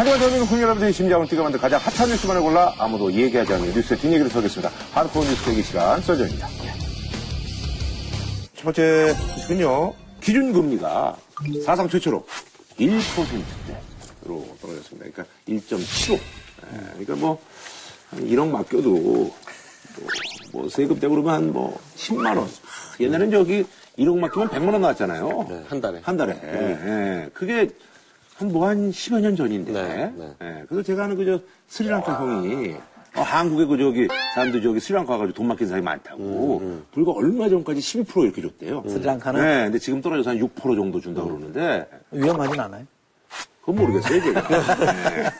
하지만 대한민국 국민 여러분들의 심장을 뛰게 만든 가장 핫한 뉴스만을 골라 아무도 얘기하지 않는 뉴스의 뒷얘기를 서겠습니다. 하드코어 뉴스 대기 시간 썰전입니다. 첫 번째 뉴스는요. 기준금리가 사상 최초로 1%대로 떨어졌습니다. 그러니까 1.75. 그러니까 뭐, 한 1억 맡겨도 뭐, 뭐 세금 떼고 그러면 한 뭐 10만 원. 옛날엔 저기 1억 맡기면 100만 원 나왔잖아요. 네, 한 달에. 한 달에. 예. 그게 한 뭐 한 10여 년 전인데. 네, 네. 예. 그래서 제가 아는 그저 스리랑카 형이 어, 한국에 그 저기 사람들 저기 스리랑카 가가지고 돈 맡긴 사람이 많다고 불과 얼마 전까지 12% 이렇게 줬대요. 스리랑카는? 네, 근데 지금 떨어져서 한 6% 정도 준다고 그러는데 위험하진 않아요. 그건 모르겠어요, 제가. 네.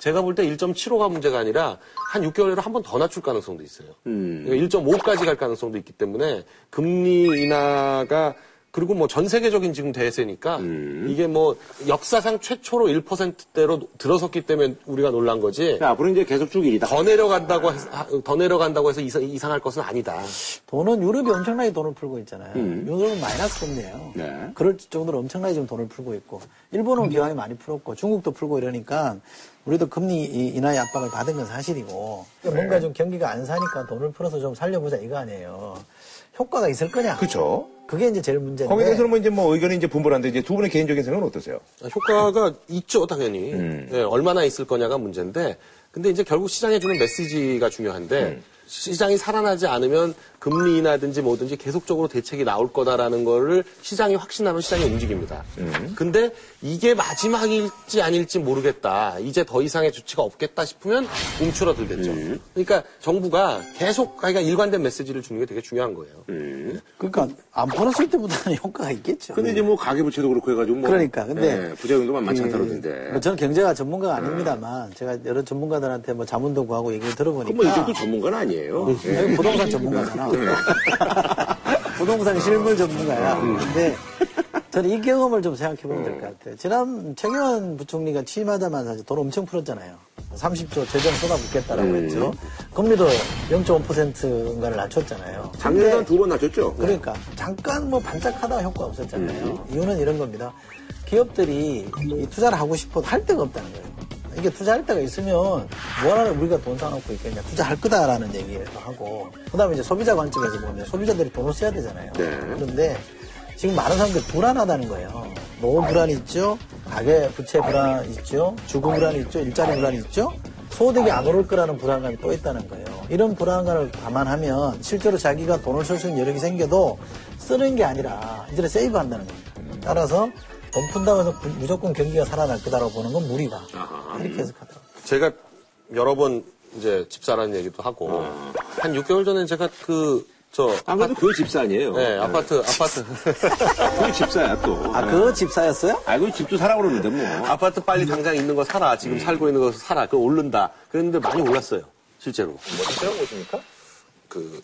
제가 볼 때 1.75가 문제가 아니라 한 6개월내로 한번 더 낮출 가능성도 있어요. 음. 그러니까 1.5까지 갈 가능성도 있기 때문에 금리 인하가 그리고 뭐 전 세계적인 지금 대세니까 음. 이게 뭐 역사상 최초로 1%대로 들어섰기 때문에 우리가 놀란 거지 자, 앞으로 이제 계속 쭉 일이다. 더 내려간다고 해서, 더 내려간다고 해서 이상, 이상 할 것은 아니다. 돈은 유럽이 엄청나게 돈을 풀고 있잖아요. 유럽은 마이너스 금리예요. 네. 그럴 정도로 엄청나게 지금 돈을 풀고 있고 일본은 기왕이 많이 풀었고 중국도 풀고 이러니까 우리도 금리 이- 인하의 압박을 받은 건 사실이고 뭔가 좀 경기가 안 사니까 돈을 풀어서 좀 살려보자 이거 아니에요. 효과가 있을 거냐? 그쵸. 그게 이제 제일 문제인데. 거기에 대해서는 뭐 이제 뭐 의견이 이제 분분한데 이제 두 분의 개인적인 생각은 어떠세요? 효과가 있죠, 당연히. 음. 네, 얼마나 있을 거냐가 문제인데, 근데 이제 결국 시장에 주는 메시지가 중요한데, 음. 시장이 살아나지 않으면 금리 인하든지 뭐든지 계속적으로 대책이 나올 거다라는 거를 시장이 확신하면 시장이 움직입니다. 음. 근데 이게 마지막일지 아닐지 모르겠다. 이제 더 이상의 조치가 없겠다 싶으면 움츠러들겠죠. 음. 그러니까 정부가 계속 그러니까 일관된 메시지를 주는 게 되게 중요한 거예요. 그러니까 안 풀었을 때보다는 효과가 있겠죠. 근데 이제 뭐 가계부채도 그렇고 해가지고 뭐. 그러니까, 근데 네, 부작용도 만만치 않다 그러던데. 뭐 저는 경제가 전문가가 아닙니다만 제가 여러 전문가들한테 뭐 자문도 구하고 얘기를 들어보니까 그럼 뭐 이정도 전문가는 아니에요. 네. 여기 부동산 전문가잖아. 부동산 실물 전문가야. 근데 저는 이 경험을 좀 생각해 보면 될 것 같아요. 지난 최경환 부총리가 취임하자마자 이제 돈 엄청 풀었잖아요. 30조 재정 쏟아붓겠다라고 했죠. 금리도 0.5%인가를 낮췄잖아요. 작년에 두 번 낮췄죠? 그러니까 잠깐 뭐 반짝하다 효과 없었잖아요. 이유는 이런 겁니다. 기업들이 이 투자를 하고 싶어도 할 데가 없다는 거예요. 이게 투자할 데가 있으면 뭐하러 우리가 돈 사놓고 있겠냐. 투자할 거다라는 얘기를 하고. 그 다음에 이제 소비자 관점에서 보면 소비자들이 돈을 써야 되잖아요. 네. 그런데 지금 많은 사람들이 불안하다는 거예요. 노후 불안이 있죠. 가계 부채 불안 있죠. 주거 불안이 있죠. 일자리 불안이 있죠. 소득이 안 오를 거라는 불안감이 또 있다는 거예요. 이런 불안감을 감안하면 실제로 자기가 돈을 쓸 수 있는 여력이 생겨도 쓰는 게 아니라 이제는 세이브 한다는 겁니다. 따라서 돈 푼다고 해서 부- 무조건 경기가 살아날 거다라고 보는 건 무리다. 이렇게 해석하더라고요. 제가 여러 번 이제 집사라는 얘기도 하고 한 6개월 전에 제가 그저안 그래도 그게 집사 아니에요. 네, 아파트 아파트 그게 집사야 또. 아, 그거 집사였어요? 아, 그 집도 사라고 그러는데 뭐. 아파트 빨리 당장 있는 거 사라. 지금 살고 있는 거 사라. 그거 오른다. 그랬는데 많이 올랐어요. 실제로. 어떻게 보십니까? 그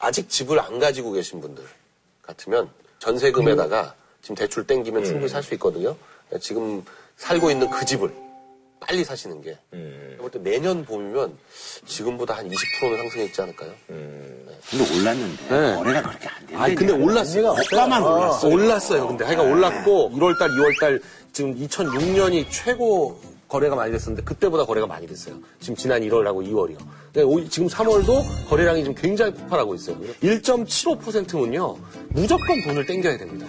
아직 집을 안 가지고 계신 분들 같으면 전세금에다가 지금 대출 땡기면 충분히 살 수 있거든요. 지금 살고 있는 그 집을 빨리 사시는 게. 볼때 내년 봄이면 지금보다 한 20%는 상승했지 않을까요? 근데 올랐는데. 네. 거래가 그렇게 안 되는데. 아니 근데 올랐어요. 호가만 올랐어. 올랐어요. 근데 하여간 올랐고 1월달, 2월달 지금 2006년이 최고 거래가 많이 됐었는데 그때보다 거래가 많이 됐어요. 지금 지난 1월하고 2월이요. 지금 3월도 거래량이 지금 굉장히 폭발하고 있어요. 1.75%면요 무조건 돈을 땡겨야 됩니다.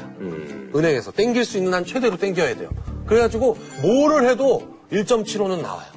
은행에서 땡길 수 있는 한 최대로 땡겨야 돼요. 그래가지고 뭐를 해도 1.75는 나와요.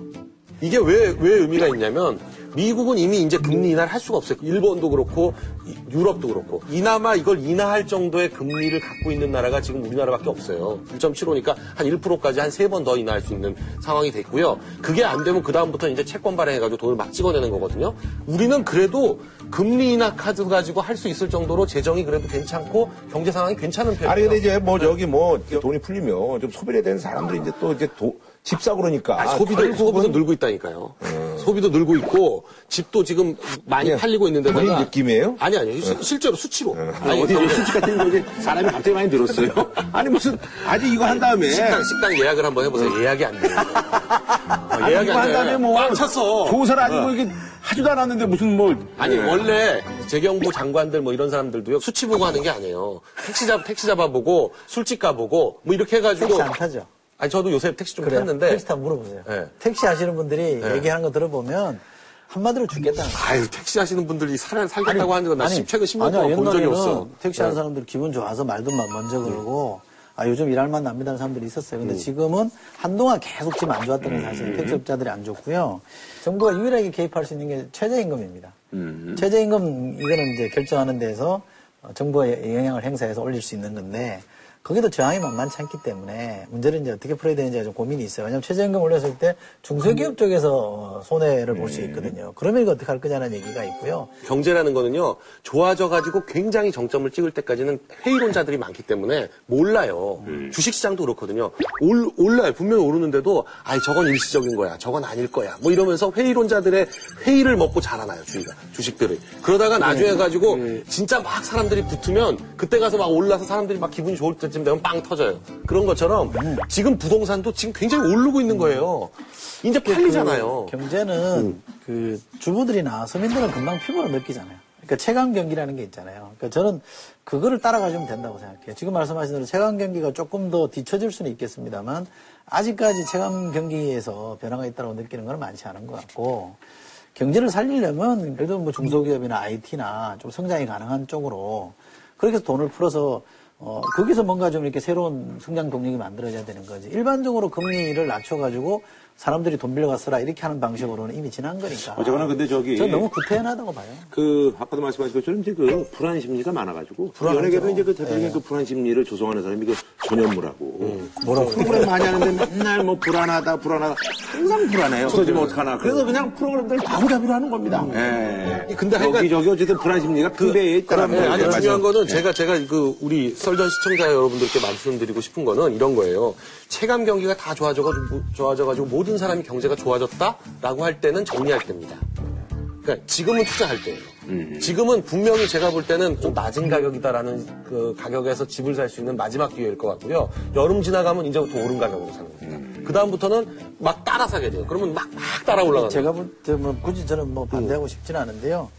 이게 왜, 왜 의미가 있냐면, 미국은 이미 이제 금리 인하를 할 수가 없어요. 일본도 그렇고, 이- 유럽도 그렇고. 이나마 이걸 인하할 정도의 금리를 갖고 있는 나라가 지금 우리나라밖에 없어요. 1.75니까 한 1%까지 한 세 번 더 인하할 수 있는 상황이 됐고요. 그게 안 되면 그 다음부터 이제 채권 발행해가지고 돈을 막 찍어내는 거거든요. 우리는 그래도 금리 인하 카드 가지고 할 수 있을 정도로 재정이 그래도 괜찮고, 경제 상황이 괜찮은 편이에요. 아니, 근데 이제 뭐 저기 뭐 돈이 풀리면 좀 소비에 대한 사람들이 이제 또 이제 도, 집 사고 그러니까. 아니, 소비도, 결국은 소비도 늘고 있다니까요. 소비도 늘고 있고, 집도 지금 많이 그냥 팔리고 있는데다가. 본인 느낌이에요? 아니, 아니. 시- 실제로 수치로. 아니, 어디 수치 같은 거지 사람이 갑자기 많이 늘었어요. 아니 무슨 아직 이거 한 다음에 식당, 식당 예약을 한번 해보세요. 예약이 안 돼요. 어, 예약이 안한 다음에 돼요. 뭐꽉 찼어. 조사를 아니고 이게 하지도 않았는데 무슨 뭐 아니, 네. 원래 재경부 장관들 뭐 이런 사람들도요, 수치 보고 하는 게 아니에요. 택시 잡, 택시 잡아보고, 술집 가보고, 뭐 이렇게 해가지고. 택시 안 타죠. 아니 저도 요새 택시 좀 그래요? 탔는데 택시 타고 물어보세요. 네. 택시 하시는 분들이 얘기하는 거 들어보면 한마디로 죽겠다는 거예요. 아유 택시 하시는 분들이 살 살겠다고 하는 건나 최근 10년 아니야, 동안 본 적이 없어. 택시 하는 네. 사람들 기분 좋아서 말도 막 먼저 걸고 아 요즘 일할 만 납니다는 사람들이 있었어요. 근데 지금은 한동안 계속 지금 안 좋았던 게 사실 택시업자들이 안 좋고요. 정부가 유일하게 개입할 수 있는 게 최저임금입니다. 최저임금 이거는 이제 결정하는 데서 어, 정부가 영향을 행사해서 올릴 수 있는 건데 거기도 저항이 만만치 않기 때문에 문제를 이제 어떻게 풀어야 되는지가 좀 고민이 있어요. 왜냐하면 최저임금 올렸을 때 중소기업 쪽에서 어, 손해를 볼 수 있거든요. 그러면 이거 어떻게 할 거냐는 얘기가 있고요. 경제라는 거는요 좋아져 가지고 굉장히 정점을 찍을 때까지는 회의론자들이 많기 때문에 몰라요. 주식시장도 그렇거든요. 올, 올라요 분명히 오르는데도 아이 저건 일시적인 거야, 저건 아닐 거야. 뭐 이러면서 회의론자들의 회의를 먹고 자라나요 주의가 주식들이. 그러다가 나중에 가지고 진짜 막 사람들이 붙으면 그때 가서 막 올라서 사람들이 막 기분이 좋을 때쯤 되면 빵 터져요. 그런 것처럼 지금 부동산도 지금 굉장히 오르고 있는 거예요. 이제 팔리잖아요. 그 경제는 그 주부들이나 서민들은 금방 피부로 느끼잖아요. 그러니까 체감 경기라는 게 있잖아요. 그러니까 저는 그거를 따라가주면 된다고 생각해요. 지금 말씀하신 대로 체감 경기가 조금 더 뒤처질 수는 있겠습니다만 아직까지 체감 경기에서 변화가 있다고 느끼는 건 많지 않은 것 같고 경제를 살리려면 그래도 뭐 중소기업이나 IT나 좀 성장이 가능한 쪽으로 그렇게 해서 돈을 풀어서 어, 거기서 뭔가 좀 이렇게 새로운 성장 동력이 만들어져야 되는 거지. 일반적으로 금리를 낮춰가지고 사람들이 돈 빌려가 쓰라 이렇게 하는 방식으로는 이미 지난 거니까. 어쨌거나 근데 저기 전 너무 구태연하다고 봐요. 그 아까도 말씀하신 것처럼 이제 그 불안 심리가 많아가지고 불안하죠. 연예계도 이제 그 대표적인 네. 그 불안 심리를 조성하는 사람이 그 전현무라고 음. 뭐라고 프로그램 많이 하는데 맨날 뭐 불안하다 불안하다 항상 불안해요. 없어지면 어떡하나. 그래서 그냥 프로그램들 마구잡이로 하는 겁니다. 예. 근데 여기 저기 어쨌든 불안 심리가 핑배에 있다는 네, 아니 거예요. 중요한 거는 네. 제가 제가 그 우리 썰전 시청자 여러분들께 말씀드리고 싶은 거는 이런 거예요. 체감 경기가 다 좋아져가지고 좋아져가지고 모든 사람이 경제가 좋아졌다라고 할 때는 정리할 때입니다. 그러니까 지금은 투자할 때예요. 음. 지금은 분명히 제가 볼 때는 좀 낮은 가격이다라는 그 가격에서 집을 살 수 있는 마지막 기회일 것 같고요. 여름 지나가면 이제부터 오른 가격으로 사는 겁니다. 음. 그 다음부터는 막 따라 사게 돼요. 그러면 막, 막 따라 올라가는 제가 볼 때 뭐 굳이 저는 뭐 반대하고 싶지는 않은데요.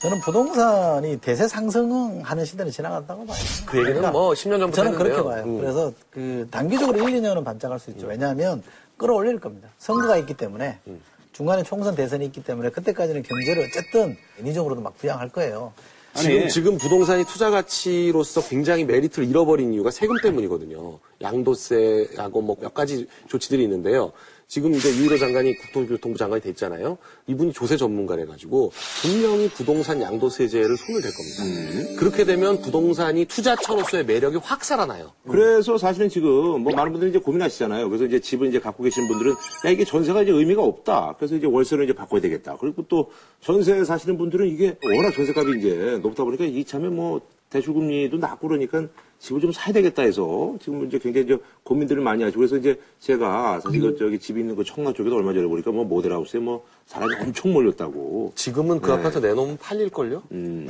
저는 부동산이 대세 상승하는 시대는 지나갔다고 봐요. 그 얘기는 뭐 10년 전부터 저는 그렇게 했는데요. 봐요. 음. 그래서 그 단기적으로 1, 2년은 반짝할 수 있죠. 왜냐하면 끌어올릴 겁니다. 선거가 있기 때문에 음. 중간에 총선 대선이 있기 때문에 그때까지는 경제를 어쨌든 인위적으로도 막 부양할 거예요. 지금, 지금 부동산이 투자 가치로서 굉장히 메리트를 잃어버린 이유가 세금 때문이거든요. 양도세하고 뭐 몇 가지 조치들이 있는데요. 지금 이제 유일호 장관이 국토교통부 장관이 됐잖아요. 이분이 조세 전문가래 가지고 분명히 부동산 양도세제를 손을 댈 겁니다. 그렇게 되면 부동산이 투자처로서의 매력이 확 살아나요. 그래서 사실은 지금 뭐 많은 분들이 이제 고민하시잖아요. 그래서 이제 집을 이제 갖고 계신 분들은 야 이게 전세가 이제 의미가 없다. 그래서 이제 월세를 이제 바꿔야 되겠다. 그리고 또 전세 사시는 분들은 이게 워낙 전세값이 이제 높다 보니까 이참에 뭐 대출금리도 낮고 그러니까 집을 좀 사야 되겠다 해서 지금 이제 굉장히 이제 고민들을 많이 하시고 그래서 이제 제가 사실 그 저기 집이 있는 그 청라 쪽에도 얼마 전에 보니까 뭐 모델하우스에 뭐 사람이 엄청 몰렸다고. 지금은 그 아파트 내놓으면 팔릴걸요? 음.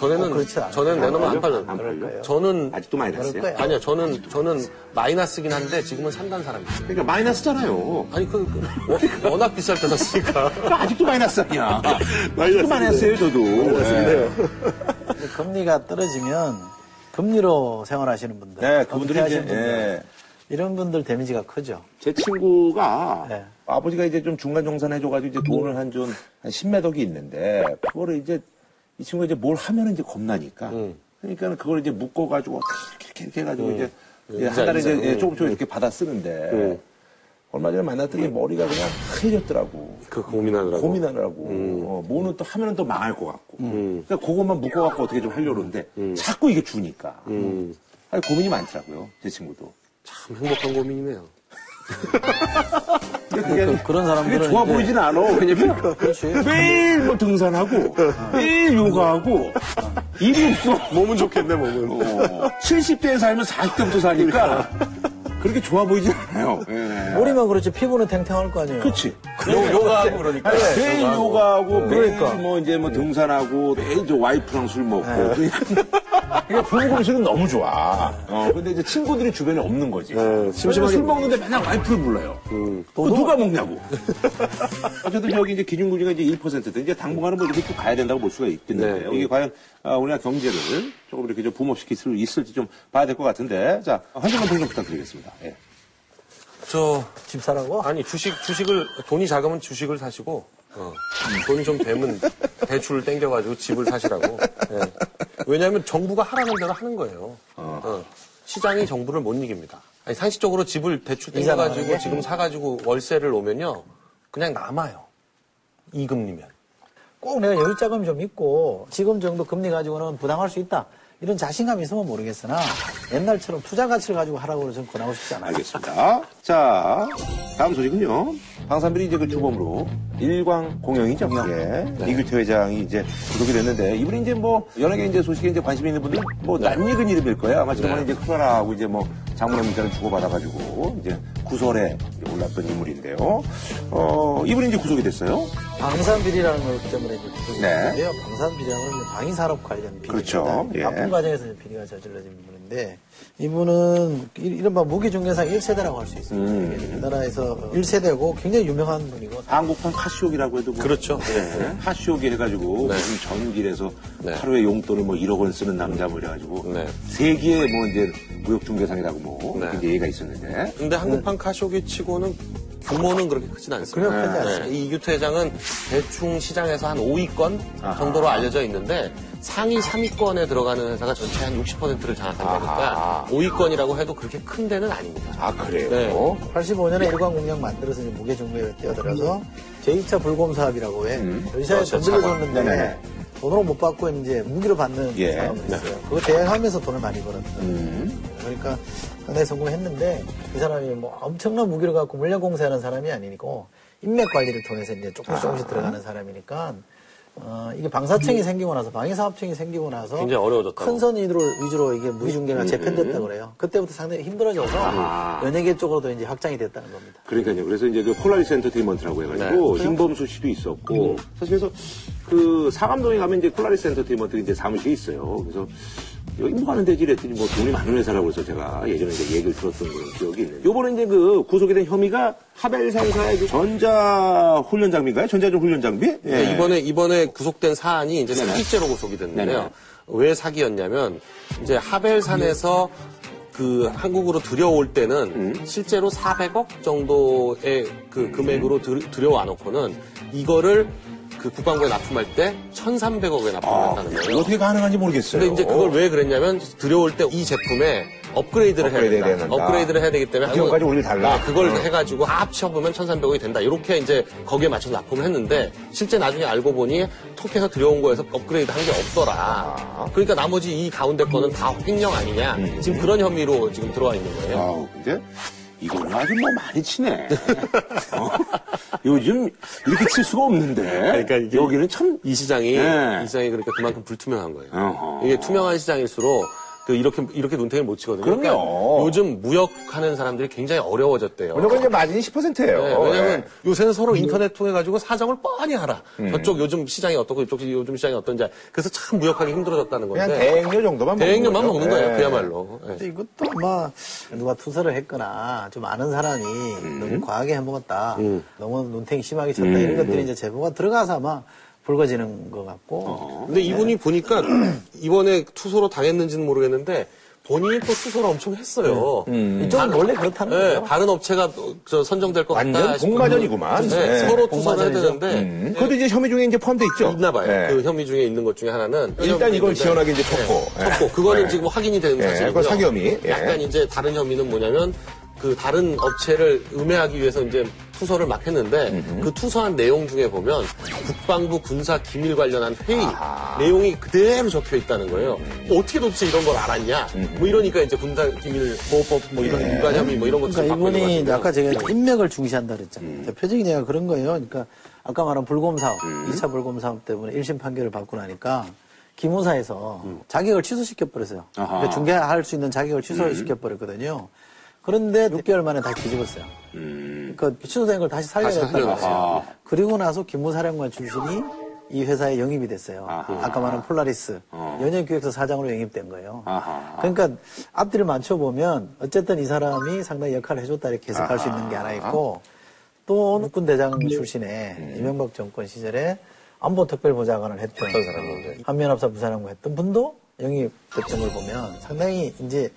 전에는, 어, 그렇지 않아요. 전에는 내놓으면 안 팔려요. 안 팔려? 거예요. 저는, 아직도 마이너스요? 그럴 거예요. 아니요, 저는, 저는 마이너스긴 한데 지금은 산다는 사람이 있어요. 그러니까 마이너스잖아요. 아니, 그, 그 워- 워낙 비쌀 때 샀으니까. 아직도 마이너스 아니야. 아직도 마이너스예요, 저도. 네. 근데 금리가 떨어지면 금리로 생활하시는 분들, 네, 그분들이 이제, 분들, 예. 이런 분들 데미지가 크죠. 제 친구가 네. 아버지가 이제 좀 중간 정산 해줘가지고 이제 돈을 한 좀한 10매 덕이 있는데 그거를 이제 이 친구가 이제 뭘 하면 이제 겁나니까 음. 그러니까 그걸 이제 묶어가지고 이렇게 이렇게 해가지고 이제 이자, 한 달에 이제 이자. 예, 음. 조금 조금 이렇게 받아 쓰는데 음. 얼마 전에 만났더니 머리가 그냥 하얘졌더라고. 그 고민하느라고. 고민하느라고. 음. 어, 뭐는 또 하면은 또 망할 것 같고. 그러니까 그것만 묶어갖고 어떻게 좀 하려고 그러는데 자꾸 이게 주니까. 음. 아니, 고민이 많더라고요. 제 친구도. 참 행복한 고민이네요. 그게 그, 그런 사람들은 그게 좋아 이제- 보이진 않아. 왜냐면 그렇지. 매일 뭐 등산하고 매일 요가하고 일이 없어. 몸은 좋겠네, 몸은. 어, 70대에 살면 40대부터 사니까 그렇게 좋아 보이진 않아요. 예. 머리만 그렇지 피부는 탱탱할 거 아니에요. 그렇지. 요, 요가하고 그러니까. 매일 요가하고 매일 그러니까. 뭐 이제 뭐 등산하고 매일 저 와이프랑 술 먹고 그러니까 부부 음식은 너무 좋아. 어 근데 이제 친구들이 주변에 없는 거지. 심심하게 술 먹는데 맨날 와이프를 불러요. 또 누가 먹냐고. 어쨌든 여기 이제 기준금리가 이제 1%든 이제 당분간은 뭐 이렇게 쭉 가야 된다고 볼 수가 있겠는데 네. 이게 과연 아, 우리나라 경제를 조금 이렇게 좀 붐업시킬 수 있을지 좀 봐야 될 것 같은데 자 한정만 평좀 부탁드리겠습니다. 예. 저집 사라고? 아니 주식 주식을 돈이 작으면 주식을 사시고 어, 돈이 좀 되면 대출을 땡겨가지고 집을 사시라고. 예. 왜냐하면 정부가 하라는 대로 하는 거예요. 어. 시장이 정부를 못 이깁니다. 아니, 상식적으로 집을 대출 땡겨가지고 게? 지금 사가지고 월세를 놓으면요 그냥 남아요. 이금리면. 꼭 내가 여유 자금이 좀 있고 지금 정도 금리 가지고는 부당할 수 있다. 이런 자신감이 있으면 모르겠으나 옛날처럼 투자 가치를 가지고 하라고 저는 권하고 싶지 않아요. 알겠습니다. 자, 다음 소식은요. 방산비리 이제 그 주범으로 일광 공영이죠. 예. 이규태 회장이 이제 구속이 됐는데 이분이 이제 뭐 연예계 이제 소식에 이제 관심 있는 분들 뭐 낯익은 이름일 거예요. 아마 지난번에 이제 코로나하고 이제 뭐 장문의 문자를 주고받아가지고 이제 구설에 올랐던 인물인데요. 어, 이분이 이제 구속이 됐어요. 방산비리라는 것 때문에 이제 구속이 네. 됐는데요. 방산비리라는 건 방위산업 관련 비리입니다. 그렇죠. 예. 바쁜 과정에서 비리가 저질러진 분인데 이분은 이- 이른바 무기중개상 1세대라고 할 수 있습니다. 음. 우리나라에서 1세대고 굉장히 유명한 분이고 한국판 카시옥이라고 해도 뭐 그렇죠. 예. 카시옥이 해가지고 무슨 전길에서 네. 하루에 용돈을 뭐 1억 원 쓰는 남자 뭐 이래가지고 네. 세기의 뭐 이제 무역중개상이라고 뭐 네. 이제 얘기가 있었는데 근데 한국판 카시오기 치고는 규모는 그렇게 크진 않습니다. 그렇게 크지 않습니다. 이 이규태 회장은 대충 시장에서 한 5위권 정도로 알려져 있는데 상위 3위권에 들어가는 회사가 전체 한 60%를 장악한다니까 5위권이라고 해도 그렇게 큰 데는 아닙니다. 아 그래요? 네. 85년에 일광 공장 만들어서 이제 무게중개에 뛰어들어서 제2차 불곰 사업이라고 해. 의사에 그렇죠. 돈 빌려줬는데 네네. 돈으로 못 받고 이제 무기로 받는 예. 사람이 있어요. 그거 대행하면서 돈을 많이 벌었어요. 음. 그러니까 상당히 성공했는데 이 사람이 뭐 엄청난 무기를 갖고 물량 공세하는 사람이 아니고 인맥 관리를 통해서 이제 조금씩 조금씩 들어가는 사람이니까 어, 이게 방사청이 생기고 나서 방위사업청이 생기고 나서 굉장히 어려워졌다고. 큰손 위주로, 위주로 이게 무기중개가 재편됐다 그래요. 그때부터 상당히 힘들어져서 아. 연예계 쪽으로도 이제 확장이 됐다는 겁니다. 그러니까요. 그래서 이제 그 폴라리스 엔터테인먼트라고 해가지고 네. 신범수 씨도 있었고 사실 그래서 그 상암동에 가면 이제 폴라리스 엔터테인먼트 이제 사무실이 있어요. 그래서 여기 뭐 하는 데지 이랬더니 뭐 돈이 많은 회사라고 해서 제가 예전에 이제 얘기를 들었던 그런 기억이 있는데 요번에 이제 그 구속이 된 혐의가 하벨 상사의 그 전자 훈련 장비인가요? 전자전 훈련 장비? 예. 네, 이번에 이번에 구속된 사안이 이제. 사기죄로 구속이 됐는데요. 네네. 왜 사기였냐면 이제 하벨산에서 그 한국으로 들여올 때는 음. 실제로 400억 정도의 그 금액으로 들, 들여와 놓고는 이거를 그 국방부에 납품할 때 1,300억에 납품을 아, 했다는 거예요. 어떻게 가능한지 모르겠어요. 근데 이제 그걸 왜 그랬냐면 들여올 때 이 제품에 업그레이드를 해야 업그레이드 해야 된다. 된다. 업그레이드를 해야 되기 때문에 기존까지 우리를 달라. 네, 그걸 어. 해가지고 다 합쳐보면 1,300억이 된다. 이렇게 이제 거기에 맞춰서 납품을 했는데 실제 나중에 알고 보니 톡에서 들여온 거에서 업그레이드 한 게 없더라. 아. 그러니까 나머지 이 가운데 거는 다 횡령 아니냐. 음. 지금 그런 혐의로 지금 들어와 있는 거예요. 아우, 근데 이거는 아주 뭐 많이 치네. 어? 요즘 이렇게 칠 수가 없는데. 그러니까 여기는 참 이 시장이 네. 이 시장이 그러니까 그만큼 불투명한 거예요. 어허. 이게 투명한 시장일수록 그 이렇게 이렇게 눈탱이를 못 치거든요. 그럼요. 그러니까 요즘 무역하는 사람들이 굉장히 어려워졌대요. 무조건 이제 마진이 10%예요. 네, 왜냐면 요새는 서로 인터넷 통해 가지고 사정을 뻔히 알아. 음. 저쪽 요즘 시장이 어떻고 이쪽 요즘 시장이 어떤지. 알- 그래서 참 무역하기 힘들어졌다는 그냥 건데. 대행료 정도만 먹는 대행료만 거죠. 먹는 거예요, 예. 그야말로. 예. 근데 이것도 아마 누가 투서를 했거나 좀 아는 사람이 너무 과하게 해먹었다. 너무 눈탱이 심하게 쳤다. 이런 것들이 이제 제보가 들어가서 아마 불거지는 것 같고. 근데 이분이 보니까 이번에 투소로 당했는지는 모르겠는데 본인이 또 투소를 엄청 했어요. 이쪽은 원래 그렇다는 네, 거예요. 다른 업체가 저 선정될 것 완전 같다. 싶으면 공마전이구만. 네, 네. 서로 투소를 해야. 되는데 음. 그것도 이제 혐의 중에 이제 포함돼 있죠. 있나 봐요. 네. 그 혐의 중에 있는 것 중에 하나는 일단 이건 일단- 시원하게 이제 쳤고. 네, 쳤고 그거는 네. 지금 확인이 된 네, 사실이고요. 사기 혐의. 예. 약간 이제 다른 혐의는 뭐냐면 그 다른 업체를 음해하기 위해서 이제 투서를 막 했는데 그 투서한 내용 중에 보면 국방부 군사 기밀 관련한 회의 내용이 그대로 적혀 있다는 거예요. 뭐 어떻게 도대체 이런 걸 알았냐? 뭐 이러니까 이제 군사 기밀 보호법 뭐 이런 일반 혐의 뭐 이런 것들 그러니까 이분이 아까. 제가 인맥을 중시한다 그랬잖아요. 대표적인 예가 그런 거예요. 그러니까 아까 말한 불곰 사업, 2차 불곰 사업 때문에 1심 판결을 받고 나니까 기무사에서 자격을 취소시켜 버렸어요. 아하. 그러니까 중개할 수 있는 자격을 취소시켜 버렸거든요. 그런데 6개월 만에 다시 뒤집었어요. 그러니까 취소된 걸 다시 살려냈다는 살려냈어요. 거예요. 그리고 나서 기무사령관 출신이 이 회사에 영입이 됐어요. 아하. 아까 말한 폴라리스 연예기획서 사장으로 영입된 거예요. 아하. 그러니까 앞뒤를 맞춰보면 어쨌든 이 사람이 상당히 역할을 해줬다 이렇게 해석할 수 있는 게 하나 있고 또 육군 대장 출신의 이명박 정권 시절에 안보 특별보좌관을 했던 한미연합사 부사령부 했던 분도 영입됐던 걸 보면 상당히 이제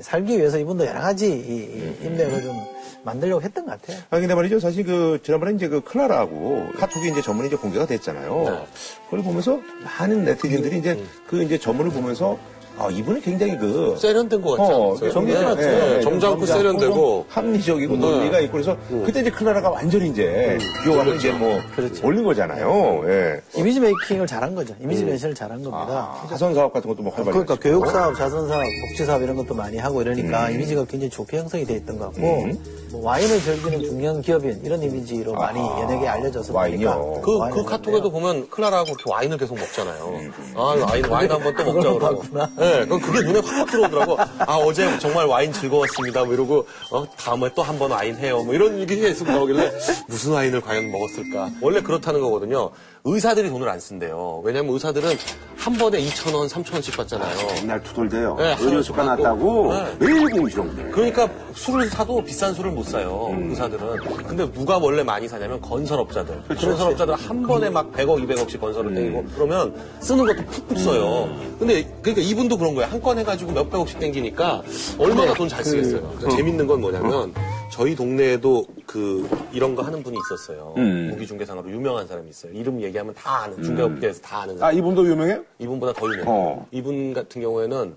살기 위해서 이분도 여러 가지 이, 이 인맥을 좀 만들려고 했던 것 같아요. 아, 근데 말이죠. 사실 그, 지난번에 이제 그 클라라하고 카톡이 이제 전문이 이제 공개가 됐잖아요. 그걸 보면서 많은 네티즌들이 이제 그 이제 전문을 보면서 아, 이분은 굉장히 그 세련된 것 같지 어, 않았어요? 정리해놨죠. 네, 네, 점잖고 점잖고 세련되고 합리적이고 네. 논리가 있고 그래서 그때 이제 클라라가 완전히 이제 비호감을 이제 뭐 올린 거잖아요. 예. 이미지 메이킹을 잘한 거죠. 이미지 변신을 잘한 겁니다. 아, 자선 사업 같은 것도 뭐 활발히 그러니까 하시고. 교육 사업, 자선 사업, 복지 사업 이런 것도 많이 하고 이러니까 이미지가 굉장히 좋게 형성이 돼 있던 것 같고 뭐 와인을 즐기는 중년 기업인 이런 이미지로 많이 연예계에 알려져서 와인이요. 보니까 그, 와인을 그 카톡에도 보면 클라라하고 이렇게 와인을 계속 먹잖아요. 아, 와인, 와인 한 번 또 먹자고 그러고. 봤구나. 네, 그럼 그게 눈에 확 들어오더라고. 아, 어제 정말 와인 즐거웠습니다. 뭐 이러고, 어, 다음에 또 한 번 와인 해요. 뭐 이런 얘기 계속 나오길래 무슨 와인을 과연 먹었을까. 원래 그렇다는 거거든요. 의사들이 돈을 안 쓴대요. 왜냐면 의사들은 한 번에 2,000원, 3,000원씩 받잖아요. 맨날 투덜대요. 네, 의료수가 하나씩 났다고 받고. 매일 공시렁대. 그러니까 술을 사도 비싼 술을 못 사요 의사들은. 근데 누가 원래 많이 사냐면 건설업자들. 건설업자들 한 번에 막 100억 200억씩 건설을 땡기고 그러면 쓰는 것도 푹푹 써요. 근데 그러니까 이분도 그런 거예요. 한 건 해가지고 몇백억씩 땡기니까 얼마나 돈 잘 쓰겠어요. 그러니까 재밌는 건 뭐냐면 저희 동네에도 그 이런 거 하는 분이 있었어요. 무기중개상으로 유명한 사람이 있어요. 이름 얘기하면 다 아는 중개업계에서 다 아는 사람. 아, 이분도 유명해요? 이분보다 더 유명해요. 어. 이분 같은 경우에는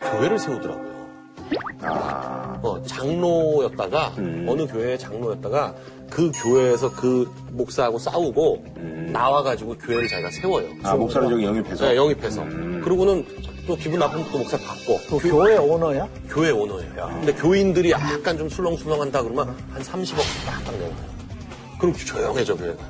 교회를 세우더라고요 어, 장로였다가 어느 교회의 장로였다가 그 교회에서 그 목사하고 싸우고 나와가지고 교회를 자기가 세워요. 아, 목사를 저기 영입해서. 네, 영입해서. 그러고는 또 기분 나쁘면 또 목사 바꿔. 그 교회 오너야? 교회 오너예요. 근데 교인들이 약간 좀 술렁술렁한다 그러면 한 30억 딱딱 내놔요. 그럼 조용해져 교회가.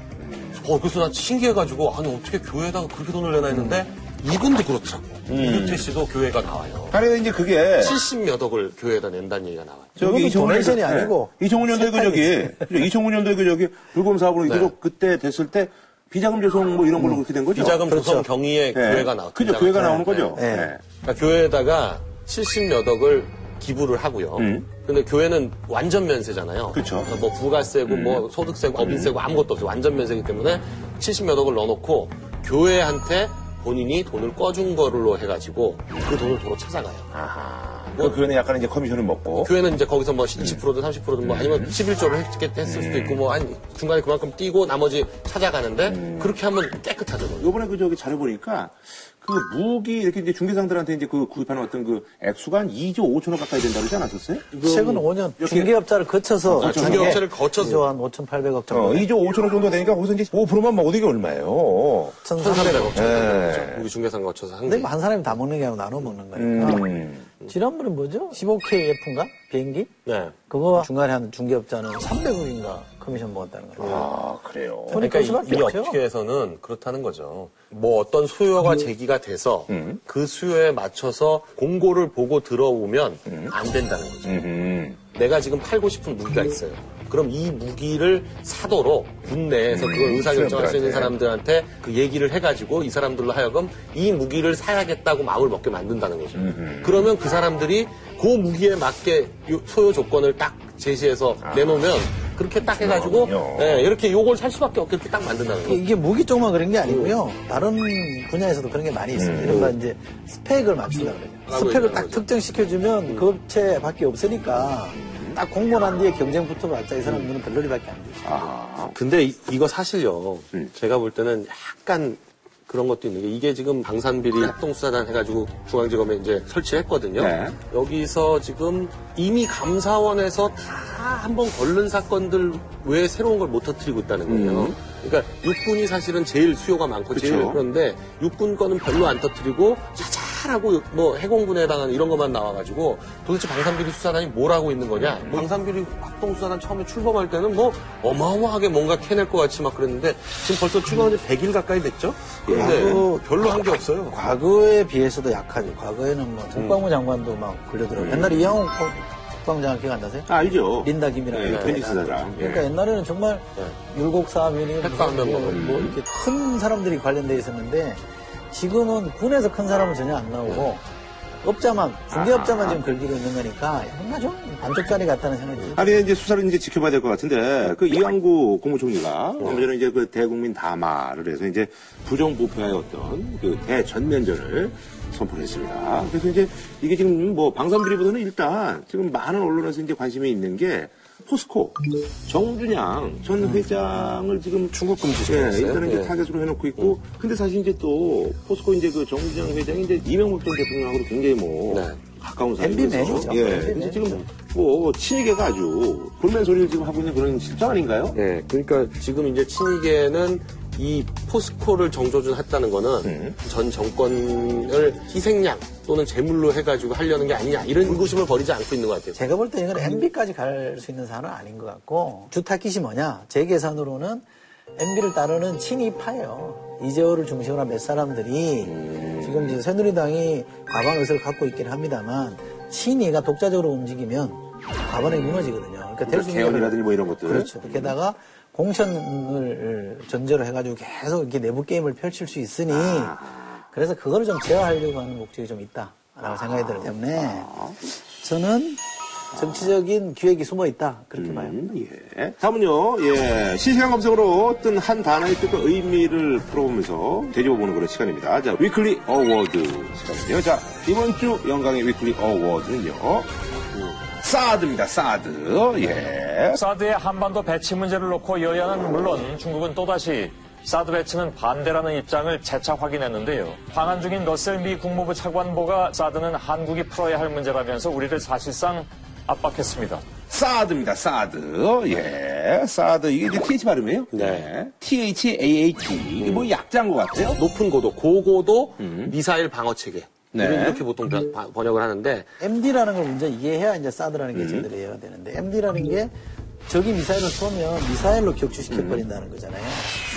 어 그래서 난 신기해가지고 아니 어떻게 교회에다가 그렇게 돈을 내나 했는데 이분도 그렇더라고. 이유태 씨도 교회가 나와요. 아니, 이제 그게 70몇 억을 교회에다 낸다는 얘기가 나와요. 저기 도네이션이 아니고 2005년도에 그 저기 2005년도에 그 저기 불금 사업으로 네. 계속 그때 됐을 때 비자금 조성 뭐 이런 걸로 그렇게 된 거죠. 비자금 그렇죠. 조성 경위에 네. 교회가 나왔죠. 그죠. 교회가 나오는 거죠. 네. 네. 그러니까 교회에다가 70몇 억을 기부를 하고요. 근데 교회는 완전 면세잖아요. 음. 그쵸. 음. 그러니까 뭐 부가세고 뭐 소득세고 법인세고 아무것도 없어요. 완전 면세기 때문에 70몇 억을 넣어놓고 교회한테 본인이 돈을 꺼준 거로 해가지고 그 돈을 도로 찾아가요. 그 교회는 약간 이제 커미션을 먹고. 교회는 이제 거기서 뭐 20%든 30%든 뭐 아니면 11조를 했, 했을 수도 있고 뭐한 중간에 그만큼 띄고 나머지 찾아가는데 그렇게 하면 깨끗하죠. 요번에 그 저기 자료 보니까 그 무기 이렇게 이제 중개상들한테 이제 그 구입하는 어떤 그 액수가 한 2조 5천억 가까이 된다고 그러지 않았었어요? 최근 5년 중개업자를 거쳐서 아, 중개업체를 거쳐서. 2조 한 5,800억 정도. 어, 2조 5천억 정도 되니까 거기서 이제 5%만 먹어도 이게 얼마예요? 1,300억 정도 네. 되죠. 우리 중개상 거쳐서 한 근데 게. 뭐한 사람이 다 먹는 게 아니고 나눠 먹는 거니까. 음. 지난번에 뭐죠? 15KF인가? 비행기? 네. 그거 중간에 한 중개업자는 300억인가 커미션 먹었다는 거예요. 아, 그래요. 그러니까 끌 이, 이. 업계에서는 그렇다는 거죠. 뭐 어떤 수요가 제기가 돼서 그 수요에 맞춰서 공고를 보고 들어오면 안 된다는 거죠. 음. 내가 지금 팔고 싶은 무기가 있어요. 그럼 이 무기를 사도록 국내에서 그걸 의사결정할 수 있는 사람들한테 그 얘기를 해가지고 이 사람들로 하여금 이 무기를 사야겠다고 마음을 먹게 만든다는 거죠. 그러면 그 사람들이 그 무기에 맞게 요- 소요 조건을 딱 제시해서 내놓으면 그렇게 딱 해가지고. 예, 이렇게 요걸 살 수밖에 없게 이렇게 딱 만든다는 거죠. 이게 무기 쪽만 그런 게 아니고요. 다른 분야에서도 그런 게 많이 있습니다. 이른바 이제 스펙을 맞춘다 그래요. 하고 스펙을 딱. 특정시켜주면 그 업체밖에 없으니까 딱 공모난 뒤에 경쟁 붙어봤자 이 사람 눈은 별놀이밖에 안 되죠. 아, 근데 이, 이거 사실요. 제가 볼 때는 약간 그런 것도 있는 게 이게 지금 방산비리 합동수사단 해가지고 중앙지검에 이제 설치했거든요. 네. 여기서 지금 이미 감사원에서 다 한번 걸른 사건들 왜 새로운 걸 못 터뜨리고 있다는 거예요. 그러니까 육군이 사실은 제일 수요가 많고 제일 그쵸. 그런데 육군 거는 별로 안 터뜨리고 자잘하고 뭐 해공군에 해당하는 이런 것만 나와가지고 도대체 방산비리 수사단이 뭘 하고 있는 거냐? 뭐 방산비리 합동수사단 처음에 출범할 때는 뭐 어마어마하게 뭔가 캐낼 것 같이 막 그랬는데 지금 벌써 출범한 지 100일 가까이 됐죠? 그런데 아이고. 별로 한 게 없어요. 과거에 비해서도 약하죠. 과거에는 뭐 국방부 장관도 막 걸려들어요. 옛날에 이양호 국방장관 기억 안 나세요? 아, 알죠. 린다 김이라고. 네, 네, 펜디스 사장. 그러니까 옛날에는 정말 율곡사민이 핵방면 뭐, 뭐. 뭐 이렇게 큰 사람들이 관련돼 있었는데 지금은 군에서 큰 사람은 전혀 안 나오고 업자만 중개업자만 지금 걸기로 있는 거니까 뭔가 좀 반쪽짜리 같다는 생각이 들어요. 아니 이제 수사를 이제 지켜봐야 될 것 같은데 그 이왕구 국무총리가 얼마 전에 이제 그 대국민 담화를 해서 이제 부정부패의 어떤 그 대전면전을 선포했습니다. 그래서 이제 이게 지금 뭐 방송들이보다는 일단 지금 많은 언론에서 이제 관심이 있는 게 포스코 정준양 전 회장을 지금 중국 금지 예, 시켰어요. 일단은 이제 예. 타겟으로 해놓고 있고 근데 사실 이제 또 포스코 이제 그 정준양 회장이 이제 이명박 전 대통령하고도 굉장히 뭐 네. 가까운. 맨이죠. 예. MB 근데 맨. 지금 뭐 친이계가 아주 볼멘 소리를 지금 하고 있는 그런 실정 아닌가요? 네, 그러니까 지금 이제 친이계는 이 포스코를 정조준 했다는 거는 음. 전 정권을 희생양 또는 제물로 해가지고 하려는 게 아니냐 이런 의구심을 버리지 않고 있는 것 같아요. 제가 볼 때 이건 MB까지 갈 수 있는 사안은 아닌 것 같고 주 타깃이 뭐냐 제 계산으로는 MB를 따르는 친이파예요. 이재호를 중심으로 한 몇 사람들이 지금 이제 새누리당이 과반 의석을 갖고 있긴 합니다만 친이가 독자적으로 움직이면 과반이 무너지거든요. 그러니까 있는 개헌이라든지 뭐 이런 것들. 그렇죠. 게다가 공천을 전제로 해가지고 계속 이렇게 내부 게임을 펼칠 수 있으니 그래서 그거를 좀 제어하려고 하는 목적이 좀 있다라고 생각이 들기 때문에 저는 정치적인 기획이 숨어 있다 그렇게 봐요. 음, 예. 다음은요, 예. 실시간 검색으로 뜬 한 단어의 뜻과 의미를 풀어보면서 되짚어보는 그런 시간입니다. 자, weekly award 시간인데요. 자, 이번 주 영광의 weekly award는요, 사드입니다, 사드. 예. 사드의 한반도 배치 문제를 놓고 여야는 물론 중국은 또다시 사드 배치는 반대라는 입장을 재차 확인했는데요. 방한 중인 러셀 미 국무부 차관보가 사드는 한국이 풀어야 할 문제라면서 우리를 사실상 압박했습니다. 사드입니다, 사드. 예. 사드. 이게 이제 TH 발음이에요? 네. T-H-A-A-D. 이게 뭐 약자인 것 같아요? 높은 고도, 고고도 미사일 방어 체계. 네. 이렇게 보통 번- 번역을 하는데 MD라는 걸 먼저 이해해야 이제 사드라는 게 제대로 이해가 되는데 MD라는 게 적이 미사일을 쏘면 미사일로 격추시켜 버린다는 거잖아요.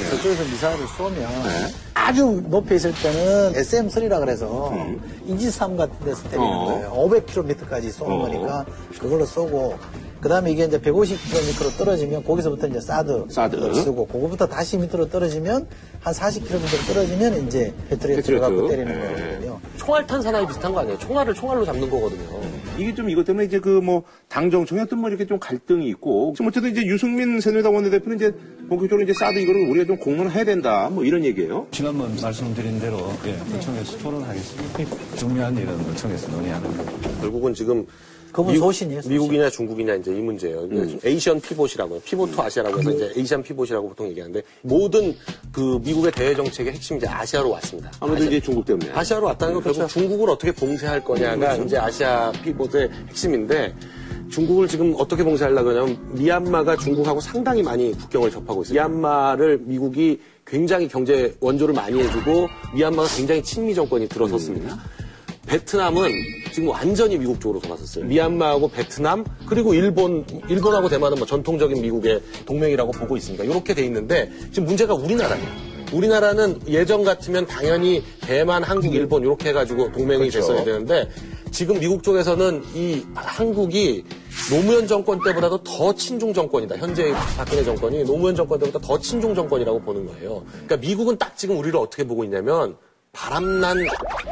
저쪽에서 미사일을 쏘면 아주 높이 있을 때는 SM3라 그래서 이지삼 같은 데서 때리는 어. 거예요. 500km까지 쏘는 어. 거니까 그걸로 쏘고 그 다음에 이게 이제 150km로 떨어지면 거기서부터 이제 사드 사드. 쓰고 그거부터 다시 밑으로 떨어지면 한 40km 떨어지면 이제 패트리어트. 갖고 때리는 네. 거거든요. 총알탄 사나이 비슷한 거 아니에요? 총알을 총알로 잡는 거거든요. 이게 좀 이것 때문에 이제 그 뭐 당정청에 어떤 뭐 이렇게 좀 갈등이 있고 지금 어쨌든 이제 유승민 새누리당 원내대표는 이제 본격적으로 이제 사드 이거를 우리가 좀 공론해야 된다 뭐 이런 얘기예요. 지난번 말씀드린 대로 예, 구청에서 토론하겠습니다. 중요한 일은 구청에서 논의하는 거고. 결국은 지금 그분 소신이에요, 소신. 미국이냐 중국이냐 이제 이 문제예요. 그러니까 Asian pivot이라고 해요. pivot to Asia라고 해서 이제 Asian pivot이라고 보통 얘기하는데 모든 그 미국의 대외 정책의 핵심이 이제 아시아로 왔습니다. 아무래도 이제 중국 때문에. 아시아로 왔다는 건 결국 중국을 어떻게 봉쇄할 거냐가 이제 아시아 피봇의 핵심인데 중국을 지금 어떻게 봉쇄하려고 하냐면 미얀마가 중국하고 상당히 많이 국경을 접하고 있어요. 미얀마를 미국이 굉장히 경제 원조를 많이 해주고 미얀마가 굉장히 친미 정권이 들어섰습니다. 베트남은 지금 완전히 미국 쪽으로 돌아섰어요. 미얀마하고 베트남 그리고 일본 일본하고 대만은 뭐 전통적인 미국의 동맹이라고 보고 있습니다. 이렇게 돼 있는데 지금 문제가 우리나라예요. 우리나라는 예전 같으면 당연히 대만, 한국, 일본 이렇게 해가지고 동맹이 됐어야 되는데 지금 미국 쪽에서는 이 한국이 노무현 정권 때보다도 더 친중 정권이다. 현재 박근혜 정권이 노무현 정권 때보다 더 친중 정권이라고 보는 거예요. 그러니까 미국은 딱 지금 우리를 어떻게 보고 있냐면 바람난